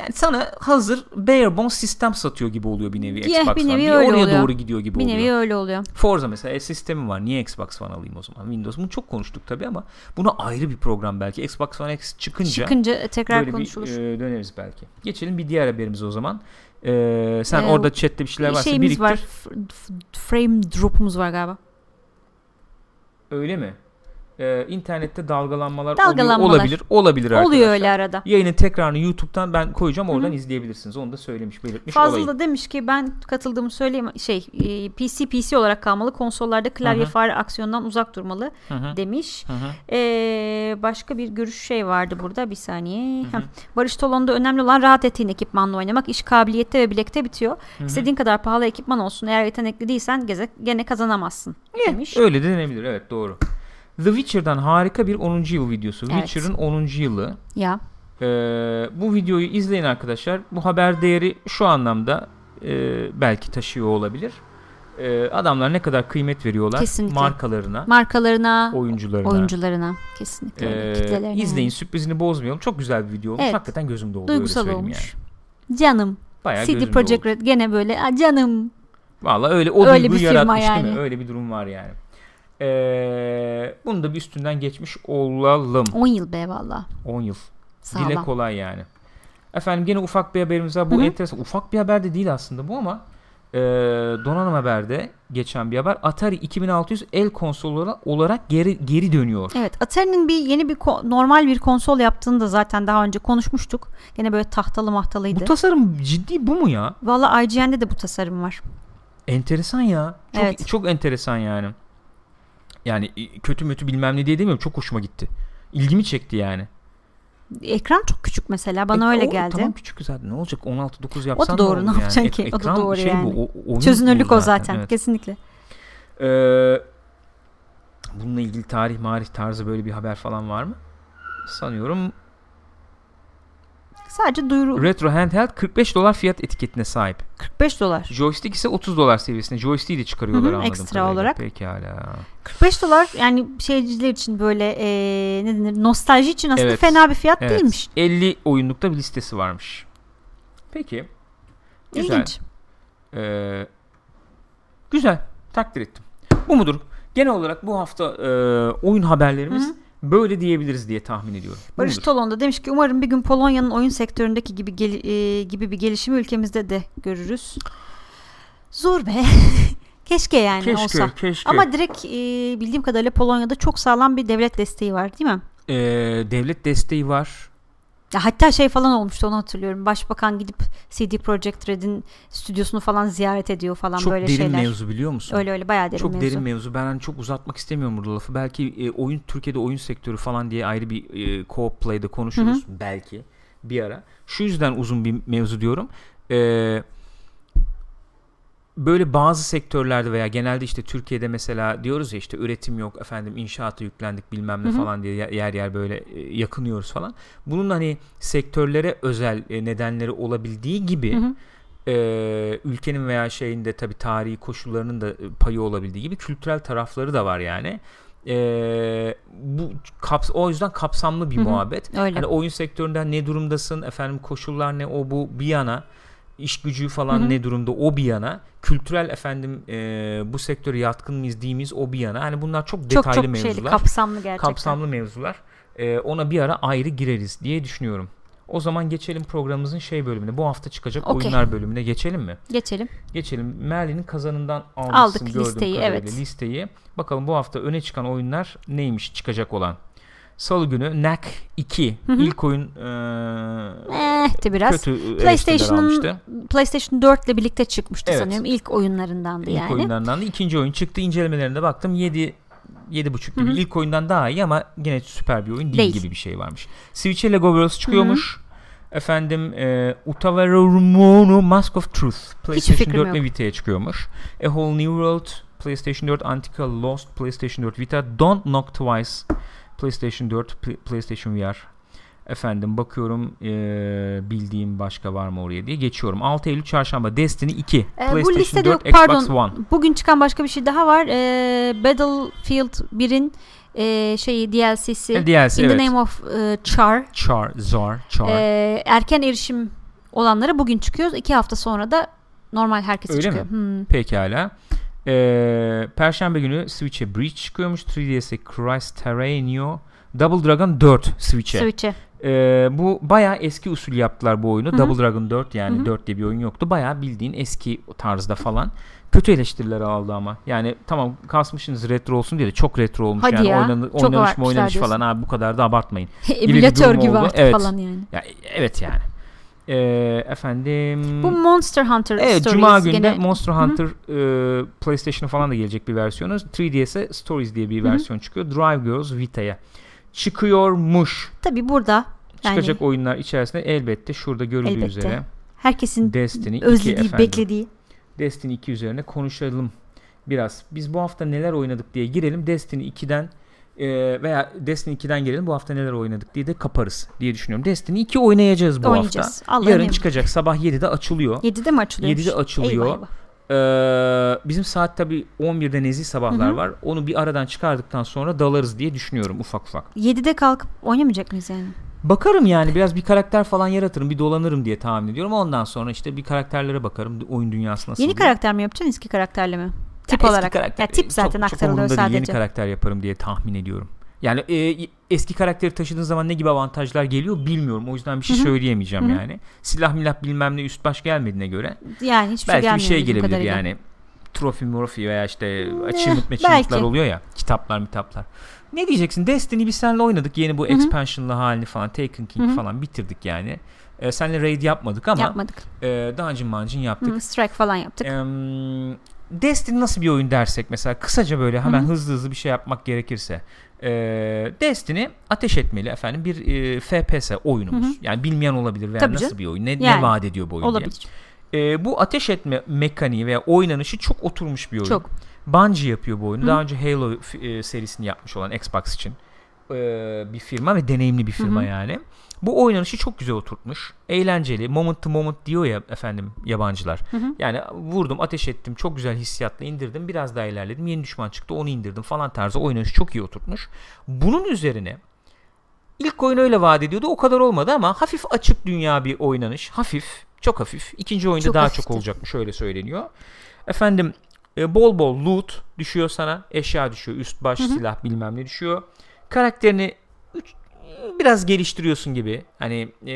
yani sana hazır bare bones sistem satıyor gibi oluyor bir nevi Yeah, Xbox bir One. nevi Bir öyle oraya oluyor. doğru gidiyor gibi bir oluyor. nevi öyle oluyor. Forza mesela e, sistemi var. Niye Xbox One alayım o zaman? Windows. Bunu çok konuştuk tabii ama bunu ayrı bir program belki. Xbox One X çıkınca Çıkınca tekrar böyle konuşulur. bir e, döneriz belki. Geçelim bir diğer haberimize o zaman. E, sen Ee, orada chatte bir şeyler varsa Şeyimiz biriktir. var. Frame drop'umuz var galiba. Öyle mi? Ee, internette dalgalanmalar, Dalgalanmalar. oluyor. olabilir. Olabilir arkadaşlar. Oluyor öyle arada. Yayının tekrarını YouTube'dan ben koyacağım. Oradan izleyebilirsiniz. Onu da söylemiş, belirtmiş Fazıl olayım. da demiş ki ben katıldığımı söyleyeyim şey e, PC PC olarak kalmalı konsollarda klavye Hı hı. fare aksiyondan uzak durmalı Hı hı, demiş. hı hı. Ee, başka bir görüş şey vardı burada bir saniye. Barış Tolon'da önemli olan rahat ettiğin ekipmanla oynamak. İş kabiliyette ve bilekte bitiyor. İstediğin kadar pahalı ekipman olsun. Eğer yetenekli değilsen gene kazanamazsın demiş. Öyle de denebilir. Evet doğru. The Witcher'dan harika bir 10. yıl videosu. Evet. Witcher'ın 10. yılı. Ya Ee, bu videoyu izleyin arkadaşlar. Bu haber değeri şu anlamda e, belki taşıyor olabilir. E, adamlar ne kadar kıymet veriyorlar Kesinlikle. markalarına, Markalarına, oyuncularına. oyuncularına kesinlikle E, kitlelerine. izleyin yani. sürprizini bozmayalım. Çok güzel bir video olmuş. Evet. Hakikaten gözümde oldu Duygusal olmuş. yani. Canım. Bayağı CD Projekt. Red gene böyle "Aa, canım. Valla öyle o Öyle duyguyu yaratmış değil mi? yani. Öyle bir durum var yani. Ee, bunu da bir üstünden geçmiş olalım. 10 yıl be valla. 10 yıl. Sağlam. Dile kolay yani. Efendim gene ufak bir haberimiz var. Bu Hı hı. enteresan. Ufak bir haber de değil aslında bu ama e, donanım haberde geçen bir haber. Atari 2600 el konsolları olarak geri geri dönüyor. Evet Atari'nin bir yeni bir normal bir konsol yaptığını da zaten daha önce konuşmuştuk. Gene böyle tahtalı mahtalıydı. Bu tasarım ciddi bu mu ya? Valla IGN'de de bu tasarım var. Enteresan ya. Çok Evet. çok enteresan yani. Yani e, kötü mütü bilmem ne diye demiyorum. Çok hoşuma gitti. İlgimi çekti yani. Ekran çok küçük mesela bana E, öyle o- geldi. Tamam küçük zaten. Ne olacak? 16-9 yapsan doğru, olur ne yani? yapacaksın Ek- ki? O da doğru şey yani. Bu, o- Çözünürlük o zaten evet. kesinlikle. Ee, bununla ilgili tarih marih tarzı böyle bir haber falan var mı? Sanıyorum Sadece duyuru Retro Handheld 45 dolar fiyat etiketine sahip. 45 dolar. Joystick ise 30 dolar seviyesinde. Joystick'i de çıkarıyorlar Hı hı, anladığım ekstra kadarıyla. olarak. Pekala. 45 dolar yani şeyciler için böyle eee ne denir nostalji için aslında Evet. fena bir fiyat Evet. değilmiş. 50 oyunlukta bir listesi varmış. Peki. Güzel. İlginç. Ee, güzel. Takdir ettim. Bu mudur? Genel olarak bu hafta e, oyun haberlerimiz Hı hı. Böyle diyebiliriz diye tahmin ediyorum. Barış? Tolon da demiş ki umarım bir gün Polonya'nın oyun sektöründeki gibi gel- eee, gibi bir gelişimi ülkemizde de görürüz. Zor be. Keşke yani keşke, olsa. keşke. Ama direkt eee, bildiğim kadarıyla Polonya'da çok sağlam bir devlet desteği var değil mi? Ee, devlet desteği var. Ya hatta şey falan olmuştu onu hatırlıyorum. Başbakan gidip CD Projekt Red'in stüdyosunu falan ziyaret ediyor falan çok böyle derin şeyler. mevzu biliyor musun? Öyle öyle bayağı derin çok mevzu. derin mevzu. Ben hani çok uzatmak istemiyorum burada lafı. Belki e, oyun Türkiye'de oyun sektörü falan diye ayrı bir e, co-op play'de konuşuruz belki bir ara. Şu yüzden uzun bir mevzu diyorum. Ee, böyle bazı sektörlerde veya genelde işte Türkiye'de mesela diyoruz ya işte üretim yok efendim inşaata yüklendik bilmem ne Hı hı. falan diye yer yer böyle e, yakınıyoruz falan. Bunun hani sektörlere özel e, nedenleri olabildiği gibi e, ülkenin veya şeyinde tabi tarihi koşullarının da e, payı olabildiği gibi kültürel tarafları da var yani. E, bu kaps o yüzden kapsamlı bir Hı hı. muhabbet. Öyle. Hani oyun sektöründen ne durumdasın efendim koşullar ne o bu bir yana iş gücü falan Hı hı. ne durumda o bir yana kültürel efendim e, bu sektöre yatkın mıyız değil miyiz o bir yana hani bunlar çok çok detaylı çok mevzular şeyli kapsamlı gerçekten. kapsamlı mevzular E, ona bir ara ayrı gireriz diye düşünüyorum. O zaman geçelim programımızın şey bölümüne. Bu hafta çıkacak Okey. oyunlar bölümüne geçelim mi? Geçelim. Geçelim. Merlin'in kazanından almışsın Aldık gördüğüm listeyi, kadarıyla evet. listeyi. Bakalım bu hafta öne çıkan oyunlar neymiş çıkacak olan. Salı günü Knack 2 Hı hı. ilk oyun e, Eh de biraz. kötü PlayStation'ın. PlayStation 4 ile birlikte çıkmıştı Evet. sanıyorum. İlk oyunlarındandı İlk yani. oyunlarından da ikinci oyun çıktı. İncelemelerine baktım 7 7.5 gibi. Hı hı. İlk oyundan daha iyi ama gene süper bir oyun değil, Değil. gibi bir şey varmış. Switch'e Lego Worlds çıkıyormuş. Efendim e, Utavaromono Mask of Truth PlayStation fikrim 4 yok. ve Vita'ya çıkıyormuş. A Whole New World PlayStation 4 Antica Lost PlayStation 4 Vita Don't Knock Twice PlayStation 4 Pl- PlayStation VR Efendim bakıyorum e, bildiğim başka var mı oraya diye geçiyorum. 6 Eylül Çarşamba Destiny 2 Ee, bu PlayStation listede 4 yok, Xbox pardon. One Bugün çıkan başka bir şey daha var. Ee, Battlefield 1'in e, şeyi DLC'si. E, DLC In the evet. Name of e, Char. Char, Zar, Char. Ee, erken erişim olanlara bugün çıkıyor. İki hafta sonra da normal herkese Öyle çıkıyor. mi? Hmm. Pekala. Ee, Perşembe günü Switch'e Breach çıkıyormuş. 3DS'e Christ Terranio. Double Dragon 4 Switch'e. Switch'e. Ee, bu bayağı eski usul yaptılar bu oyunu. Hı hı. Double Dragon 4 yani Hı hı. 4 diye bir oyun yoktu. Bayağı bildiğin eski tarzda falan. Kötü eleştiriler aldı ama. Yani tamam kasmışsınız retro olsun diye de çok retro olmuş Hadi yani. ya, Oynanı- çok oynanış mı oynanış diyorsun. falan abi bu kadar da abartmayın. Emülatör gibi oldu. artık Evet. falan yani. Ya evet yani. Ee, efendim Bu Monster Hunter Evet Stories Cuma günü de gene Monster Hunter e, PlayStation'a falan da gelecek bir versiyonu. 3DS'e Stories diye bir Hı hı. versiyon çıkıyor. Drive Girls Vita'ya çıkıyormuş. tabii burada yani Çıkacak oyunlar içerisinde elbette şurada görüldüğü Elbette. üzere herkesin Destiny 2 özlediği, efendim. beklediği. Destiny 2 üzerine konuşalım biraz. Biz bu hafta neler oynadık diye girelim. Destiny 2'den e, veya Destiny 2'den gelelim bu hafta neler oynadık diye de kaparız diye düşünüyorum. Destiny 2 oynayacağız bu Oynayacağız. hafta. Allah'ın Yarın emri. çıkacak sabah 7'de açılıyor. 7'de mi açılıyor? 7'de açılıyor. Ee, bizim saat tabi 11'de nezih sabahlar var. Onu bir aradan çıkardıktan sonra dalarız diye düşünüyorum ufak ufak. 7'de kalkıp oynamayacak mıyız yani? Bakarım yani biraz bir karakter falan yaratırım bir dolanırım diye tahmin ediyorum. Ondan sonra işte bir karakterlere bakarım oyun dünyası nasıl Yeni diye. karakter mi yapacaksın eski karakterle mi? Ya Tip eski olarak. karakter- ya tip zaten çok, çok aktarılıyor değil. sadece. Yeni karakter yaparım diye tahmin ediyorum. Yani e, eski karakteri taşıdığın zaman ne gibi avantajlar geliyor bilmiyorum. O yüzden bir şey söyleyemeyeceğim Hı hı. yani. Silah milah bilmem ne üst baş gelmediğine göre yani hiçbir belki şey bir şey gelebilir yani. Trofi morfi veya işte Eh, achievement achievement'lar belki. oluyor ya. Kitaplar mitaplar. Ne diyeceksin? Destiny biz seninle oynadık. Yeni bu Hı hı. expansion'lı halini falan. Taken King Hı hı. falan bitirdik yani. Ee, seninle raid yapmadık ama Yapmadık. e, Dungeon Mancın yaptık. Hı, strike falan yaptık. Em, Destiny nasıl bir oyun dersek mesela kısaca böyle hemen Hı hı. hızlı hızlı bir şey yapmak gerekirse. E, Destiny ateş etmeli efendim bir e, FPS oyunumuz. Hı hı. Yani bilmeyen olabilir veya Tabii nasıl canım. bir oyun ne, ne Yani, vaat ediyor bu oyun diye. Olabilir. E, bu ateş etme mekaniği veya oynanışı çok oturmuş bir oyun. Çok. Bungie yapıyor bu oyunu. Hı. Daha önce Halo e, serisini yapmış olan Xbox için e, bir firma ve deneyimli bir firma Hı hı. yani. Bu oynanışı çok güzel oturtmuş. Eğlenceli. Moment to moment diyor ya efendim yabancılar. Hı hı. Yani vurdum, ateş ettim. Çok güzel hissiyatla indirdim. Biraz daha ilerledim. Yeni düşman çıktı. Onu indirdim falan tarzı oynanışı çok iyi oturtmuş. Bunun üzerine ilk oyun öyle vaat ediyordu. O kadar olmadı ama hafif açık dünya bir oynanış. Hafif. Çok hafif. İkinci oyunda Çok daha hafifti. çok olacakmış. Öyle söyleniyor. Efendim e, bol bol loot düşüyor sana. Eşya düşüyor. Üst baş Hı hı. silah bilmem ne düşüyor. Karakterini üç- biraz geliştiriyorsun gibi. Hani e,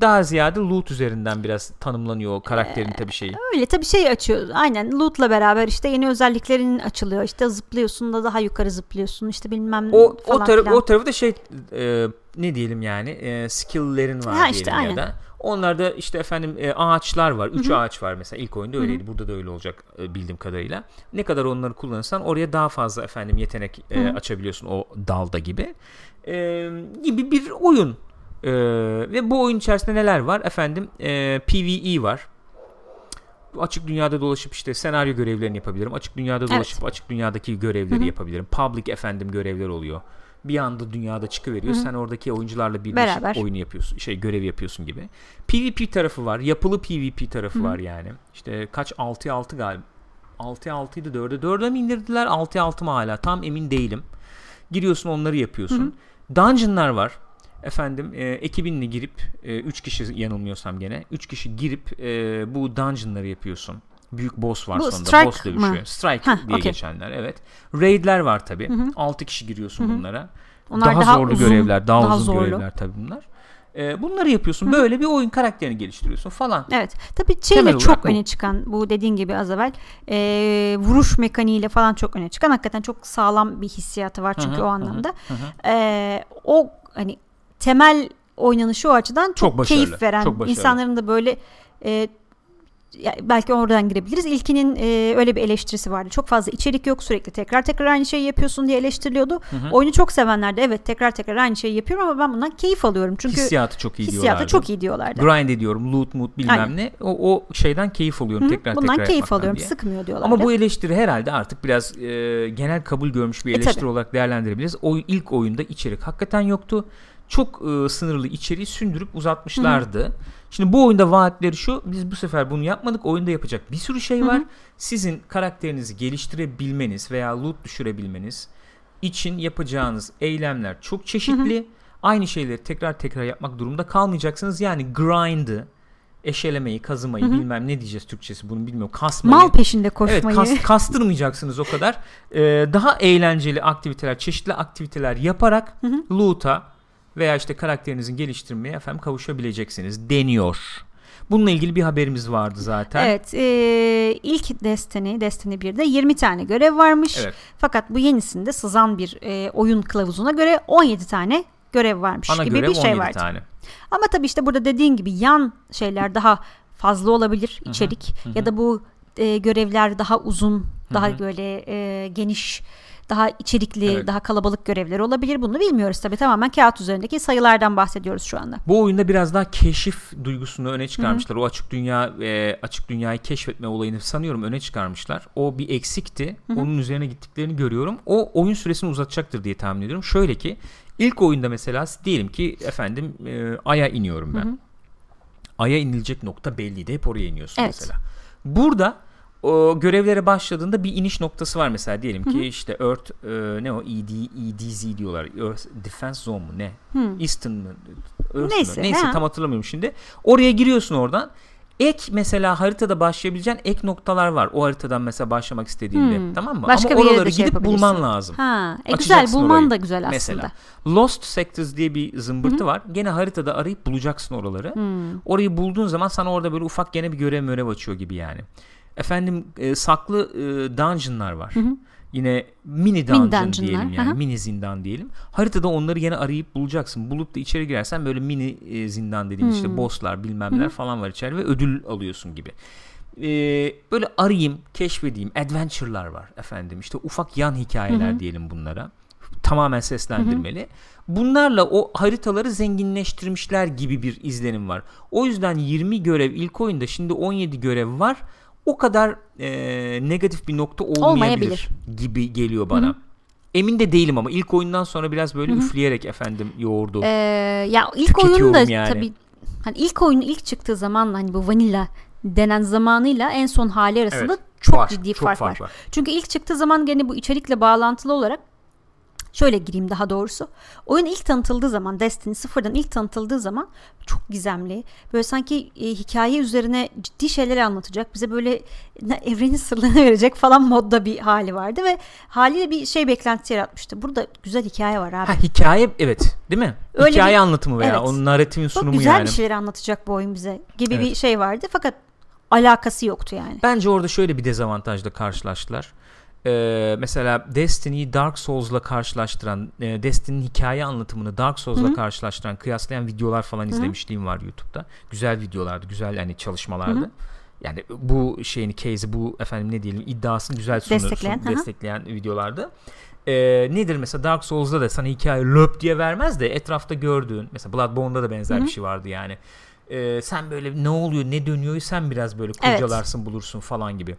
daha ziyade loot üzerinden biraz tanımlanıyor o karakterin tabii şeyi. Öyle tabii şey açıyor. Aynen loot'la beraber işte yeni özelliklerin açılıyor. İşte zıplıyorsun da daha yukarı zıplıyorsun. İşte bilmem O o falan taraf filan. o tarafı da şey e, ne diyelim yani e, skill'lerin var Ha, diyelim işte, ya aynen. da. Onlarda işte efendim e, ağaçlar var. Üç ağaç var mesela. İlk oyunda öyleydi. Burada da öyle olacak e, bildiğim kadarıyla. Ne kadar onları kullanırsan oraya daha fazla efendim yetenek e, açabiliyorsun o dalda gibi. E, gibi bir oyun. E, ve bu oyun içerisinde neler var? Efendim e, PvE var. Açık dünyada dolaşıp işte senaryo görevlerini yapabilirim. Açık dünyada dolaşıp açık dünyadaki görevleri Hı hı. yapabilirim. Public efendim görevler oluyor. Bir anda dünyada çıkıveriyor. Hı hı. Sen oradaki oyuncularla birleşip Beraber. oyunu yapıyorsun. Şey görev yapıyorsun gibi. PvP tarafı var. Yapılı PvP tarafı Hı hı. var yani. İşte kaç 6'ya 6 galiba. 6'ya 6'ydı 4'e 4'e mi indirdiler? 6'ya 6 mı hala? Tam emin değilim. Giriyorsun onları yapıyorsun. Dungeon'lar var. Efendim e, ekibinle girip 3 kişi yanılmıyorsam gene 3 kişi girip e, bu dungeon'ları yapıyorsun. Büyük boss var Bu sonunda. strike boss dövüşüyor. mı? Strike Heh, diye okey. geçenler evet. Raid'ler var tabi. Hı hı. 6 kişi giriyorsun Hı hı. bunlara. Onlar daha, daha zorlu uzun, görevler, daha, daha uzun zorlu. görevler tabi bunlar. E, bunları yapıyorsun. Hı hı. Böyle bir oyun karakterini geliştiriyorsun falan. Evet. Tabii şeyle çok bu. öne çıkan bu dediğin gibi az evvel e, vuruş mekaniğiyle falan çok öne çıkan hakikaten çok sağlam bir hissiyatı var çünkü Hı hı, o anlamda. E, o hani temel oynanışı o açıdan çok, Çok başarılı, keyif veren çok başarılı. insanların da böyle e, belki oradan girebiliriz. İlkinin e, öyle bir eleştirisi vardı. Çok fazla içerik yok. Sürekli tekrar tekrar aynı şeyi yapıyorsun diye eleştiriliyordu. Hı hı. Oyunu çok sevenler de evet tekrar tekrar aynı şeyi yapıyorum ama ben bundan keyif alıyorum. Çünkü Hissiyatı çok iyi hissiyatı diyorlardı. çok iyi diyorlardı. Grind ediyorum. Loot moot bilmem Aynen. ne. O, o şeyden keyif alıyorum Hı, tekrar bundan tekrar keyif yapmaktan alıyorum. diye. Sıkmıyor diyorlardı. Ama bu eleştiri herhalde artık biraz e, genel kabul görmüş bir E, eleştiri tabii. olarak değerlendirebiliriz. O ilk oyunda içerik hakikaten yoktu. Çok e, sınırlı içeriği sündürüp uzatmışlardı. Şimdi bu oyunda vaatleri şu. Biz bu sefer bunu yapmadık. Oyunda yapacak bir sürü şey Hı hı. var. Sizin karakterinizi geliştirebilmeniz veya loot düşürebilmeniz için yapacağınız eylemler çok çeşitli. Aynı şeyleri tekrar tekrar yapmak durumunda kalmayacaksınız. Yani grind'ı, eşelemeyi, kazımayı Hı hı. bilmem ne diyeceğiz Türkçesi bunu bilmiyorum. Kasmayı. Mal peşinde Evet koşmayı. kas- kastırmayacaksınız o kadar. Ee, daha eğlenceli aktiviteler, çeşitli aktiviteler yaparak Hı hı. loot'a veya işte karakterinizin geliştirmeye efendim kavuşabileceksiniz deniyor. Bununla ilgili bir haberimiz vardı zaten. Evet, e, ilk Destiny, Destiny 1'de 20 tane görev varmış. Evet. Fakat bu yenisinde sızan bir e, oyun kılavuzuna göre 17 tane görev varmış Ana gibi görev bir şey 17 vardı. tane. Ama tabii işte burada dediğin gibi yan şeyler daha fazla olabilir Hı hı, içerik hı ya da bu e, görevler daha uzun, daha hı. böyle e, geniş daha içerikli, Evet. daha kalabalık görevleri olabilir. Bunu bilmiyoruz tabii. Tamamen kağıt üzerindeki sayılardan bahsediyoruz şu anda. Bu oyunda biraz daha keşif duygusunu öne çıkarmışlar. O açık dünya e, açık dünyayı keşfetme olayını sanıyorum öne çıkarmışlar. O bir eksikti. Onun üzerine gittiklerini görüyorum. O oyun süresini uzatacaktır diye tahmin ediyorum. Şöyle ki ilk oyunda mesela diyelim ki efendim e, Ay'a iniyorum ben. Ay'a inilecek nokta belliydi. Hep oraya iniyorsun Evet. mesela. Burada o görevlere başladığında bir iniş noktası var mesela diyelim ki işte Earth e, ne o ED EDZ diyorlar. Earth Defense Zone mu ne? Eastern mı? Earth Neyse, mı? Neyse tam hatırlamıyorum şimdi. Oraya giriyorsun oradan. Ek mesela haritada başlayabileceğin ek noktalar var. O haritadan mesela başlamak istediğinde. Hmm. Tamam mı? Başka Ama oraları şey gidip bulman lazım. Ha, e güzel bulman orayı. da güzel aslında. Mesela Lost Sectors diye bir zımbırtı var. Gene haritada arayıp bulacaksın oraları. Hmm. Orayı bulduğun zaman sana orada böyle ufak gene bir görev mörev açıyor gibi yani. Efendim e, saklı e, dungeonlar var. Yine mini dungeon dungeonlar, diyelim yani. aha. Mini zindan diyelim. Haritada onları gene arayıp bulacaksın. Bulup da içeri girersen böyle mini e, zindan dediğim Hmm. işte bosslar bilmem neler falan var içeride ve ödül alıyorsun gibi. E, böyle arayayım, keşfedeyim. Adventure'lar var efendim. İşte ufak yan hikayeler diyelim bunlara. Tamamen seslendirmeli. Bunlarla o haritaları zenginleştirmişler gibi bir izlenim var. O yüzden 20 görev ilk oyunda şimdi 17 görev var. O kadar e, negatif bir nokta olmayabilir, Olmayabilir. gibi geliyor bana. Emin de değilim ama ilk oyundan sonra biraz böyle üfleyerek efendim yoğurdu. Ee, ya ilk oyunu da Tüketiyorum yani. tabii hani ilk oyun ilk çıktığı zamanla hani bu vanilla denen zamanıyla en son hali arasında Evet, çok var, ciddi çok fark, fark var. var. Çünkü ilk çıktığı zaman gene bu içerikle bağlantılı olarak şöyle gireyim daha doğrusu. Oyun ilk tanıtıldığı zaman Destiny sıfırdan ilk tanıtıldığı zaman çok gizemli. Böyle sanki e, hikaye üzerine ciddi şeyler anlatacak. Bize böyle evrenin sırlarını verecek falan modda bir hali vardı ve haliyle bir şey beklentisi yaratmıştı. Burada güzel hikaye var abi. Ha hikaye evet değil mi? Öyle hikaye bir- anlatımı veya evet. o narratifin Çok sunumu güzel yani. bir şeyler anlatacak bu oyun bize gibi Evet. bir şey vardı fakat alakası yoktu yani. Bence orada şöyle bir dezavantajla karşılaştılar. Ee, mesela Destiny'yi Dark Souls'la karşılaştıran, e, Destiny'nin hikaye anlatımını Dark Souls'la karşılaştıran, kıyaslayan videolar falan izlemişliğim var YouTube'da. Güzel videolardı, güzel hani çalışmalardı. Yani bu şeyini, case'i, bu efendim ne diyelim iddiasını güzel sundu, Destekleyen, sun- destekleyen videolardı. Ee, nedir mesela Dark Souls'da da sana hikaye löp diye vermez de etrafta gördüğün, mesela Bloodborne'da da benzer bir şey vardı yani. Ee, sen böyle ne oluyor, ne dönüyor sen biraz böyle Evet. kurcalarsın, bulursun falan gibi.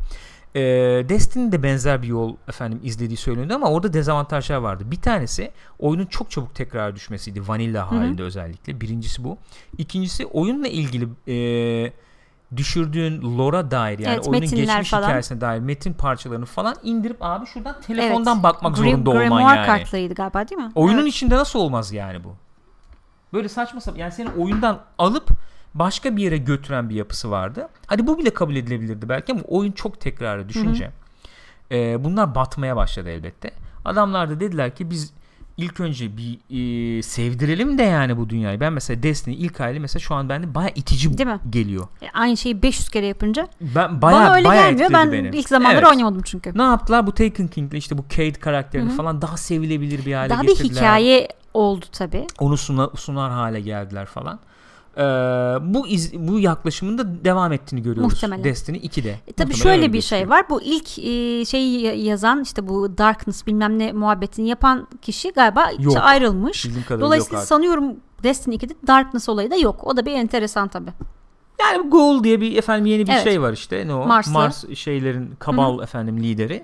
Ee, Destiny'nin de benzer bir yol efendim izlediği söyleniyor ama orada dezavantajlar vardı. Bir tanesi oyunun çok çabuk tekrar düşmesiydi vanilla halinde özellikle. Birincisi bu. İkincisi oyunla ilgili e, düşürdüğün lore'a dair yani Evet, oyunun geçmiş falan. hikayesine dair metin parçalarını falan indirip abi şuradan telefondan Evet. bakmak Grim- zorunda olman Grimoire yani. kartlarıydı galiba değil mi? Oyunun Evet. içinde nasıl olmaz yani bu? Böyle saçma sapan yani senin oyundan alıp başka bir yere götüren bir yapısı vardı. Hadi bu bile kabul edilebilirdi belki ama oyun çok tekrarı düşünce e, bunlar batmaya başladı elbette. Adamlar da dediler ki biz ilk önce bir e, sevdirelim de yani bu dünyayı. Ben mesela Destiny ilk hali mesela şu an bende baya itici Değil mi? geliyor. E, Aynı şeyi 500 kere yapınca Ben baya bana öyle baya gelmiyor. Ben beni. ilk zamanları Evet. oynamadım çünkü. Ne yaptılar? Bu Taken King'le işte bu Cade karakterini falan daha sevilebilir bir hale Daha bir getirdiler. hikaye oldu tabii. onu suna- sunar hale geldiler falan. Ee, bu iz, bu yaklaşımın da devam ettiğini görüyoruz. Muhtemelen. Destiny 2'de. E, tabii şöyle öyle bir şey var. Bu ilk e, şeyi ya- yazan işte bu Darkness bilmem ne muhabbetini yapan kişi galiba Yok. işte ayrılmış. Dolayısıyla yok sanıyorum Destiny 2'de Darkness olayı da yok. O da bir enteresan tabii. Yani Goal diye bir efendim yeni bir Evet. şey var işte. Ne o? Marslı. Mars şeylerin kabal efendim lideri.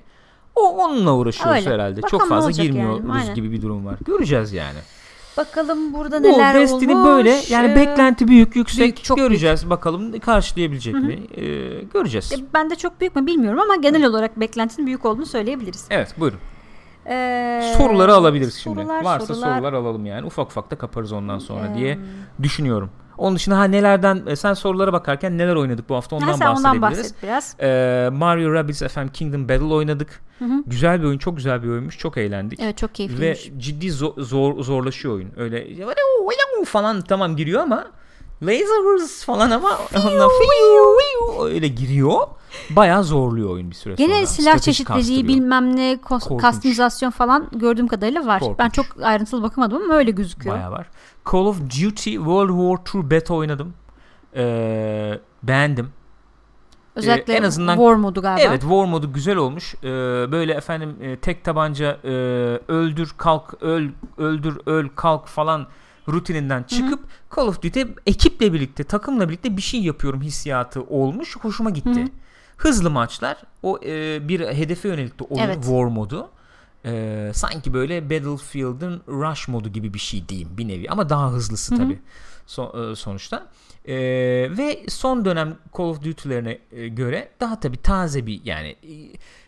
O onunla uğraşıyoruz Öyle. herhalde. Bakalım Çok fazla girmiyoruz yani, aynen. gibi bir durum var. Göreceğiz yani. Bakalım burada Bu neler Destiny olmuş. böyle yani Ee, beklenti büyük, yüksek. büyük, çok göreceğiz bakalım karşılayabilecek mi? Ee, göreceğiz. e, Ben de çok büyük mü bilmiyorum ama genel olarak beklentinin büyük olduğunu söyleyebiliriz. Evet, buyurun. Ee, soruları alabiliriz şimdi. sorular, Varsa sorular. sorular alalım yani. Ufak ufak da kaparız ondan sonra Ee, diye düşünüyorum. Onun dışında ha nelerden e, sen sorulara bakarken neler oynadık bu hafta ondan Ha, sen ondan bahsedebiliriz. bahset biraz. Ee, Mario Rabbids efendim Kingdom Battle oynadık. Güzel bir oyun, çok güzel bir oyunmuş. Çok eğlendik. Evet çok Ve keyifliymiş. ciddi zo- zor zorlaşıyor oyun. Öyle falan tamam giriyor ama lasers falan ama ondan öyle giriyor. Bayağı zorluyor oyun bir süre sonra. Gene silah Strateji çeşitliliği bilmem ne kos- kastimizasyon falan gördüğüm kadarıyla var. Korkunç. Ben çok ayrıntılı bakamadım ama öyle gözüküyor. Bayağı var. Call of Duty World War II beta oynadım. Ee, beğendim. Özellikle Ee, en azından War modu galiba. Evet War modu güzel olmuş. Ee, böyle efendim e, tek tabanca e, öldür kalk öl öldür öl kalk falan rutininden çıkıp Call of Duty ekiple birlikte takımla birlikte bir şey yapıyorum hissiyatı olmuş. Hoşuma gitti. Hı hı. Hızlı maçlar o e, bir hedefe yönelik de oyun Evet. War modu. Ee, sanki böyle Battlefield'ın Rush modu gibi bir şey diyeyim bir nevi ama daha hızlısı Hı hı. tabii so- e, sonuçta. Ee, ve son dönem Call of Duty'lerine e, göre daha tabii taze bir yani e,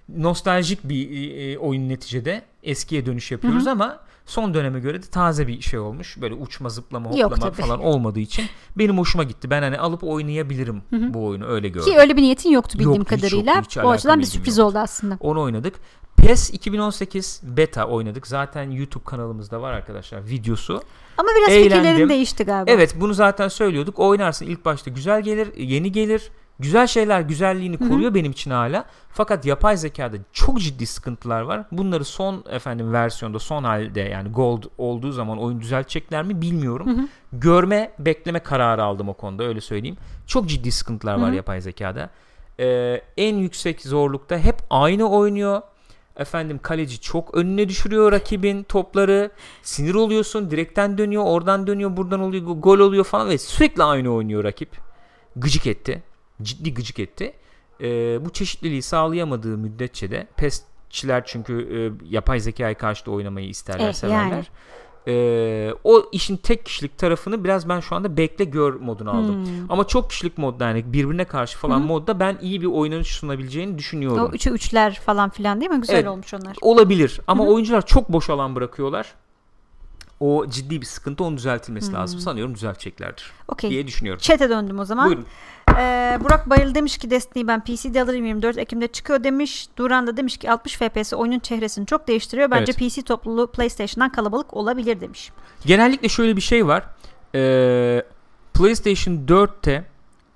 nostaljik bir e, oyun neticede eskiye dönüş yapıyoruz Hı hı. ama son döneme göre de taze bir şey olmuş. Böyle uçma zıplama hoplama falan olmadığı için benim hoşuma gitti. Ben hani alıp oynayabilirim Hı hı. bu oyunu öyle gördüm. Ki öyle bir niyetin yoktu bildiğim Yoktu, hiç kadarıyla. yoktu, hiç Bu açıdan bir sürpriz yoktu. oldu aslında. Onu oynadık. PES 2018 beta oynadık. Zaten YouTube kanalımızda var arkadaşlar videosu. Ama biraz Eğlendim. fikirlerin değişti galiba. Evet bunu zaten söylüyorduk. Oynarsın ilk başta güzel gelir, yeni gelir. Güzel şeyler güzelliğini koruyor benim için hala. Fakat yapay zekada çok ciddi sıkıntılar var. Bunları son efendim versiyonda son halde yani gold olduğu zaman oyun düzeltecekler mi bilmiyorum. Görme, bekleme kararı aldım o konuda öyle söyleyeyim. Çok ciddi sıkıntılar var yapay zekada. Ee, en yüksek zorlukta hep aynı oynuyor. Efendim kaleci çok önüne düşürüyor rakibin topları. Sinir oluyorsun. Direkten dönüyor, oradan dönüyor, buradan oluyor, go- gol oluyor falan ve sürekli aynı oynuyor rakip. Gıcık etti. Ciddi gıcık etti. Ee, bu çeşitliliği sağlayamadığı müddetçe de PES'çiler çünkü e, yapay zekaya karşı da oynamayı isterler, Eh, severler. yani. Ee, o işin tek kişilik tarafını biraz ben şu anda bekle gör moduna aldım. Hmm. Ama çok kişilik modda yani birbirine karşı falan hı. modda ben iyi bir oynanış sunabileceğini düşünüyorum. O 3'e 3'ler falan filan değil mi? Güzel Evet. olmuş onlar. Olabilir ama hı. oyuncular çok boş alan bırakıyorlar. O ciddi bir sıkıntı onun düzeltilmesi Hmm. lazım. Sanıyorum düzelteceklerdir Okey. diye düşünüyorum. Chat'e döndüm o zaman. Buyurun. Ee, Burak Bayıl demiş ki Destiny'yi ben PC'de alırım 24 Ekim'de çıkıyor demiş. Duran da demiş ki 60 FPS oyunun çehresini çok değiştiriyor. Bence Evet. PC topluluğu PlayStation'dan kalabalık olabilir demiş. Genellikle şöyle bir şey var. Ee, PlayStation 4'te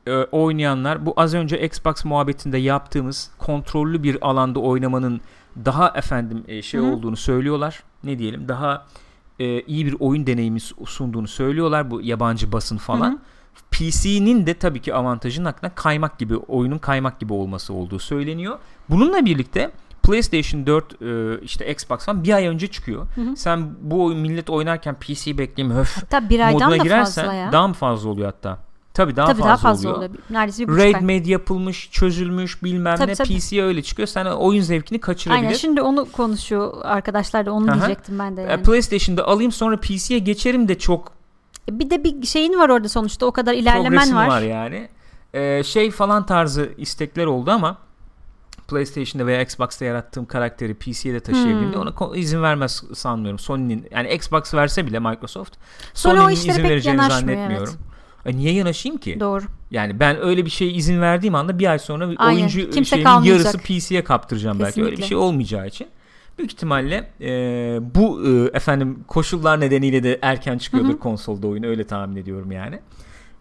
e, oynayanlar bu az önce Xbox muhabbetinde yaptığımız kontrollü bir alanda oynamanın daha efendim e, şey Hı olduğunu söylüyorlar. Ne diyelim? Daha e, iyi bir oyun deneyimi su- sunduğunu söylüyorlar bu yabancı basın falan. Hı hı. PC'nin de tabii ki avantajının hakikaten kaymak gibi oyunun kaymak gibi olması olduğu söyleniyor. Bununla birlikte PlayStation 4 e, işte Xbox falan bir ay önce çıkıyor. Hı hı. Sen bu oyun millet oynarken PC bekleyeyim höf Hatta bir aydan moduna da girersen fazla ya. daha mı fazla oluyor hatta? Tabii daha Tabii fazla, daha fazla oluyor. oluyor. Neredeyse bir Raid med yapılmış, çözülmüş bilmem Tabii, ne tabii. PC'ye öyle çıkıyor. Sen oyun zevkini kaçırabilir. Aynen şimdi onu konuşuyor arkadaşlar da onu Aha. diyecektim ben de E, yani. PlayStation'da alayım sonra PC'ye geçerim de çok Bir de bir şeyin var orada sonuçta o kadar ilerlemen progresim var. var yani. Ee, şey falan tarzı istekler oldu ama PlayStation'da veya Xbox'ta yarattığım karakteri PC'ye de taşıyabildim. Hmm. Ona izin vermez sanmıyorum. Sony'nin yani Xbox verse bile Microsoft Sony'nin izin vereceğini zannetmiyorum. E, niye yanaşayım ki? Doğru. Yani ben öyle bir şeye izin verdiğim anda bir ay sonra Aynen. oyuncu Kimse şeyimin kalmayacak. yarısı PC'ye kaptıracağım belki. Öyle bir Kesinlikle. şey olmayacağı için. Büyük ihtimalle e, bu e, efendim koşullar nedeniyle de erken çıkıyordur Hı hı. konsolda oyun öyle tahmin ediyorum yani.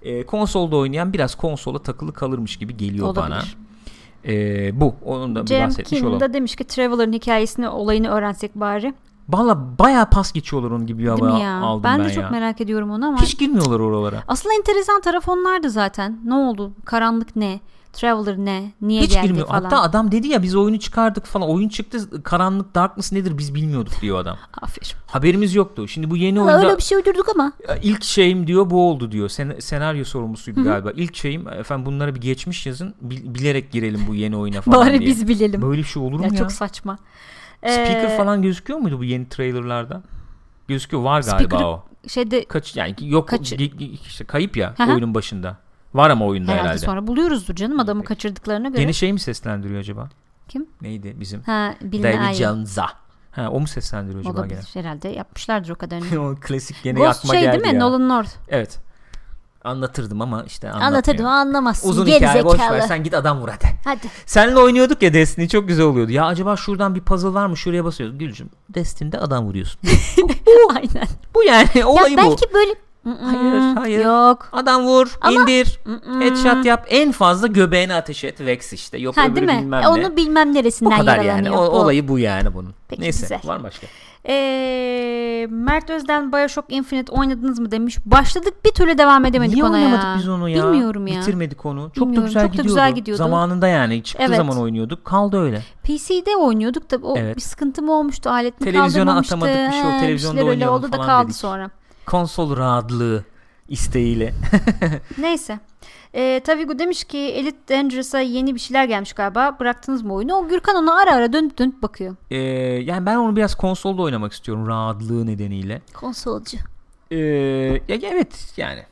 E, konsolda oynayan biraz konsola takılı kalırmış gibi geliyor bana. Olabilir. E, bu. Onun da Cem bahsetmiş olalım. da demiş ki Traveler'ın hikayesini olayını öğrensek bari. Valla bayağı pas geçiyorlar onun gibi ya? aldım ben ben, de çok ya. merak ediyorum onu ama. Hiç girmiyorlar oralara. Aslında enteresan taraf onlardı zaten. Ne oldu? Karanlık ne? Traveler ne? Niye Hiç geldi girmiyor. falan. Hatta adam dedi ya biz oyunu çıkardık falan. Oyun çıktı karanlık darkness nedir biz bilmiyorduk diyor adam. Aferin. Haberimiz yoktu. Şimdi bu yeni Valla oyunda öyle bir şey uydurduk ama. ilk şeyim diyor bu oldu diyor. Sen, senaryo sorumlusuydu Hı hı. galiba. İlk şeyim efendim bunlara bir geçmiş yazın. Bil- bilerek girelim bu yeni oyuna falan Bari diye. biz bilelim. Böyle bir şey olur mu ya, ya? çok saçma. Speaker Ee, falan gözüküyor muydu bu yeni trailerlarda? Gözüküyor var galiba Speaker'ı- o. Şeyde Kaç yani yok Kaç- işte kayıp ya hı. oyunun başında. Var ama oyunda herhalde, herhalde. sonra buluyoruzdur canım adamı Peki. kaçırdıklarına göre. Yeni şey mi seslendiriyor acaba? Kim? Neydi bizim? Ha, David. Jones'a. Ha o mu seslendiriyor acaba Olabilir herhalde yapmışlardır o kadarını. gene? o klasik gene Ghost aklıma şey geldi değil mi? ya. Nolan North. Evet. Anlatırdım ama işte Anlatırdım anlatmıyorum. anlamazsın. Uzun Geri hikaye boş ver sen git adam vur hadi. Hadi. Seninle oynuyorduk ya Destiny çok güzel oluyordu. Ya acaba şuradan bir puzzle var mı şuraya basıyoruz. Gülcüm Destiny'de adam vuruyorsun. Aynen. bu yani olayı ya bu. belki böyle Mm-mm. Hayır, hayır. Yok. Adam vur, Ama- indir, Mm-mm. headshot yap. En fazla göbeğine ateş et. Vex işte. Yok Ha öbürü değil mi? bilmem E, ne. Onu bilmem Bu neresinden kadar yani. O, Bu. olayı bu yani bunun. Peki, Neyse güzel. var mı başka? Ee, Mert Özden Bioshock Infinite oynadınız mı demiş. Başladık bir türlü devam edemedik Niye ona oynamadık ya. biz onu ya? Bilmiyorum ya. Bitirmedik onu. Çok Bilmiyorum, da güzel çok da gidiyordu. güzel gidiyordu. Zamanında yani çıktığı Evet. zaman oynuyorduk. Kaldı öyle. PC'de oynuyorduk da o Evet. bir sıkıntı mı olmuştu alet mi Televizyona kaldırmamıştı? atamadık, bir şey, o televizyonda öyle oldu da kaldı dedik. sonra. Konsol rahatlığı isteğiyle. Neyse. Ee, Tavigo demiş ki Elite Dangerous'a yeni bir şeyler gelmiş galiba. Bıraktınız mı oyunu? O Gürkan ona ara ara dönüp dönüp bakıyor. Ee, yani ben onu biraz konsolda oynamak istiyorum rahatlığı nedeniyle. Konsolcu. Ee, ya evet yani.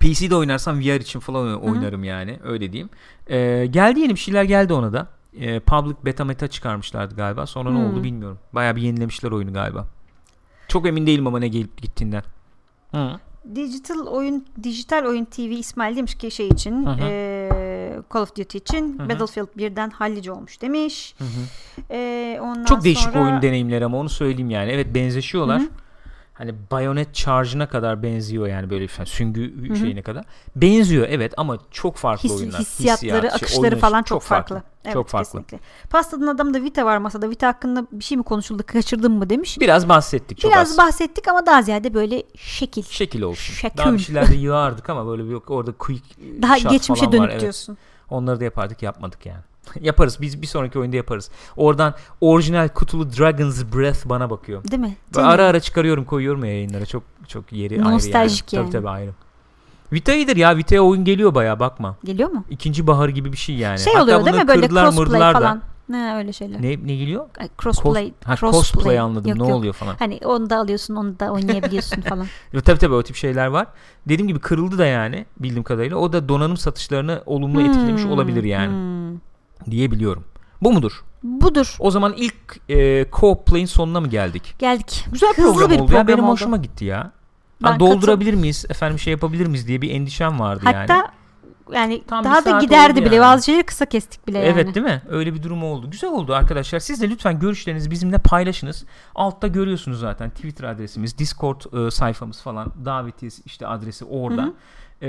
PC'de oynarsam VR için falan oynarım yani öyle diyeyim. Ee, geldi yeni bir şeyler geldi ona da. Ee, public beta meta çıkarmışlardı galiba. Sonra ne Hmm. oldu bilmiyorum. Bayağı bir yenilemişler oyunu galiba. Çok emin değilim ama ne gelip gittiğinden. Hı. Digital oyun dijital oyun TV İsmail demiş ki şey için Hı hı. eee, Call of Duty için Hı hı. Battlefield 1'den hallice olmuş demiş. Hı hı. Eee, ondan Çok değişik sonra- oyun deneyimleri ama onu söyleyeyim yani. Evet benzeşiyorlar. Hı hı. Hani bayonet charge'ına kadar benziyor yani böyle bir süngü hı. şeyine kadar. Benziyor evet ama çok farklı His- oyunlar. hissiyatları, Hissiyat, şey, akışları oynanış falan çok, farklı. Evet, çok farklı. kesinlikle. Pastanın adamda Vita var masada. Vita hakkında bir şey mi konuşuldu? Kaçırdım mı demiş. Biraz bahsettik çok Biraz az. bahsettik ama daha ziyade böyle şekil. Şekil olsun. Şekil. Daha bir şeylerde yığardık ama böyle bir yok orada quick Daha geçmişe dönük evet. diyorsun. Onları da yapardık yapmadık yani. yaparız biz bir sonraki oyunda yaparız. Oradan orijinal kutulu Dragon's Breath bana bakıyor. Değil mi? Değil mi? ara ara çıkarıyorum koyuyorum ya yayınlara çok çok yeri Nostaljik ayrı yani. yani. Tabii tabii ayrı. Vita iyidir ya Vita'ya oyun geliyor baya bakma. Geliyor mu? İkinci bahar gibi bir şey yani. Şey Hatta oluyor değil mi böyle crossplay da. falan. Ne öyle şeyler. Ne, ne geliyor? Ay, crossplay. Cos- ha, cosplay anladım Yok, ne yok. oluyor falan. Hani onu da alıyorsun onu da oynayabiliyorsun falan. Tabii tabii o tip şeyler var. Dediğim gibi kırıldı da yani bildiğim kadarıyla. O da donanım satışlarını olumlu etkilemiş Hmm, olabilir yani hmm. Diye biliyorum. Bu mudur? Budur. O zaman ilk e, co-op play'in sonuna mı geldik? Geldik. Güzel Hızlı program bir oldu ya. program Benim oldu. hoşuma gitti ya. Ben Ha, doldurabilir miyiz? Efendim şey yapabilir miyiz diye bir endişem vardı Hatta yani. yani Tam daha da giderdi bile. yani. Bazı şeyleri kısa kestik bile yani. Evet değil mi? Öyle bir durum oldu. Güzel oldu arkadaşlar. Siz de lütfen görüşlerinizi bizimle paylaşınız. Altta görüyorsunuz zaten Twitter adresimiz, Discord e, sayfamız falan, davetiz işte adresi orada. Hı hı. E,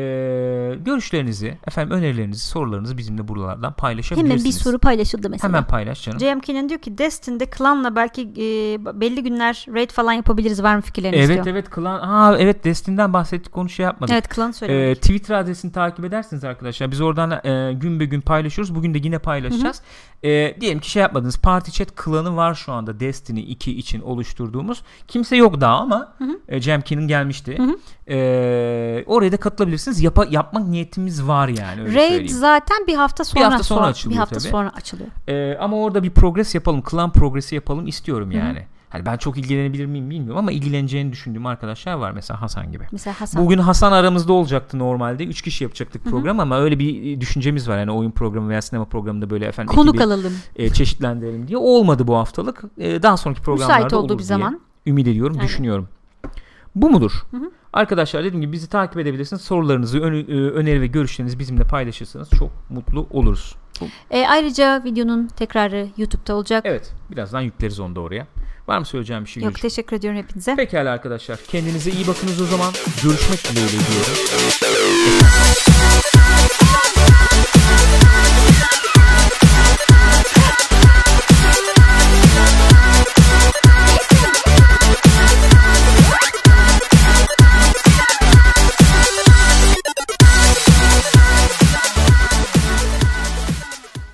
görüşlerinizi, efendim önerilerinizi, sorularınızı bizimle buralardan Hemen paylaşabilirsiniz. bir soru paylaşıldı mesela. Hemen paylaş canım. JMK'nin diyor ki Destin'de klanla belki e, belli günler raid falan yapabiliriz var mı fikirleriniz Evet diyor. evet klan. Aa evet Destin'den bahsettik konu şey yapmadık. Evet klan Ee, söylemek. Twitter adresini takip edersiniz arkadaşlar. Biz oradan e, gün be gün paylaşıyoruz. Bugün de yine paylaşacağız. E, diyelim ki şey yapmadınız. Party Chat klanı var şu anda Destiny 2 için oluşturduğumuz. Kimse yok daha ama Hı hı. e, Cemkin'in gelmişti. Hı hı. E, oraya da katılabilirsiniz. Yapa, yapmak niyetimiz var yani. Öyle Raid söyleyeyim. zaten bir hafta sonra hafta sonra sonra- açılıyor bir hafta tabii. sonra açılıyor. E, ama orada bir progres yapalım. Klan progresi yapalım istiyorum yani. Hani ben çok ilgilenebilir miyim bilmiyorum ama ilgileneceğini düşündüğüm arkadaşlar var. Mesela Hasan gibi. Mesela Hasan. Bugün Hasan aramızda olacaktı normalde. Üç kişi yapacaktık program ama öyle bir düşüncemiz var. Yani oyun programı veya sinema programında böyle efendim konuk ekibi, alalım. e, çeşitlendirelim diye. Olmadı bu haftalık. E, daha sonraki programlarda Müsait olduğu olur bir diye zaman. ümit ediyorum, Aynen. düşünüyorum. Bu mudur? Hı hı. Arkadaşlar dediğim gibi bizi takip edebilirsiniz. Sorularınızı, e, öneri ve görüşlerinizi bizimle paylaşırsanız çok mutlu oluruz. E, ayrıca videonun tekrarı YouTube'da olacak. Evet, birazdan yükleriz onu da oraya. Var mı söyleyeceğim bir şey? Yok Gülcüm? teşekkür ediyorum hepinize. Pekala arkadaşlar. Kendinize iyi bakınız o zaman. Görüşmek dileğiyle diyorum.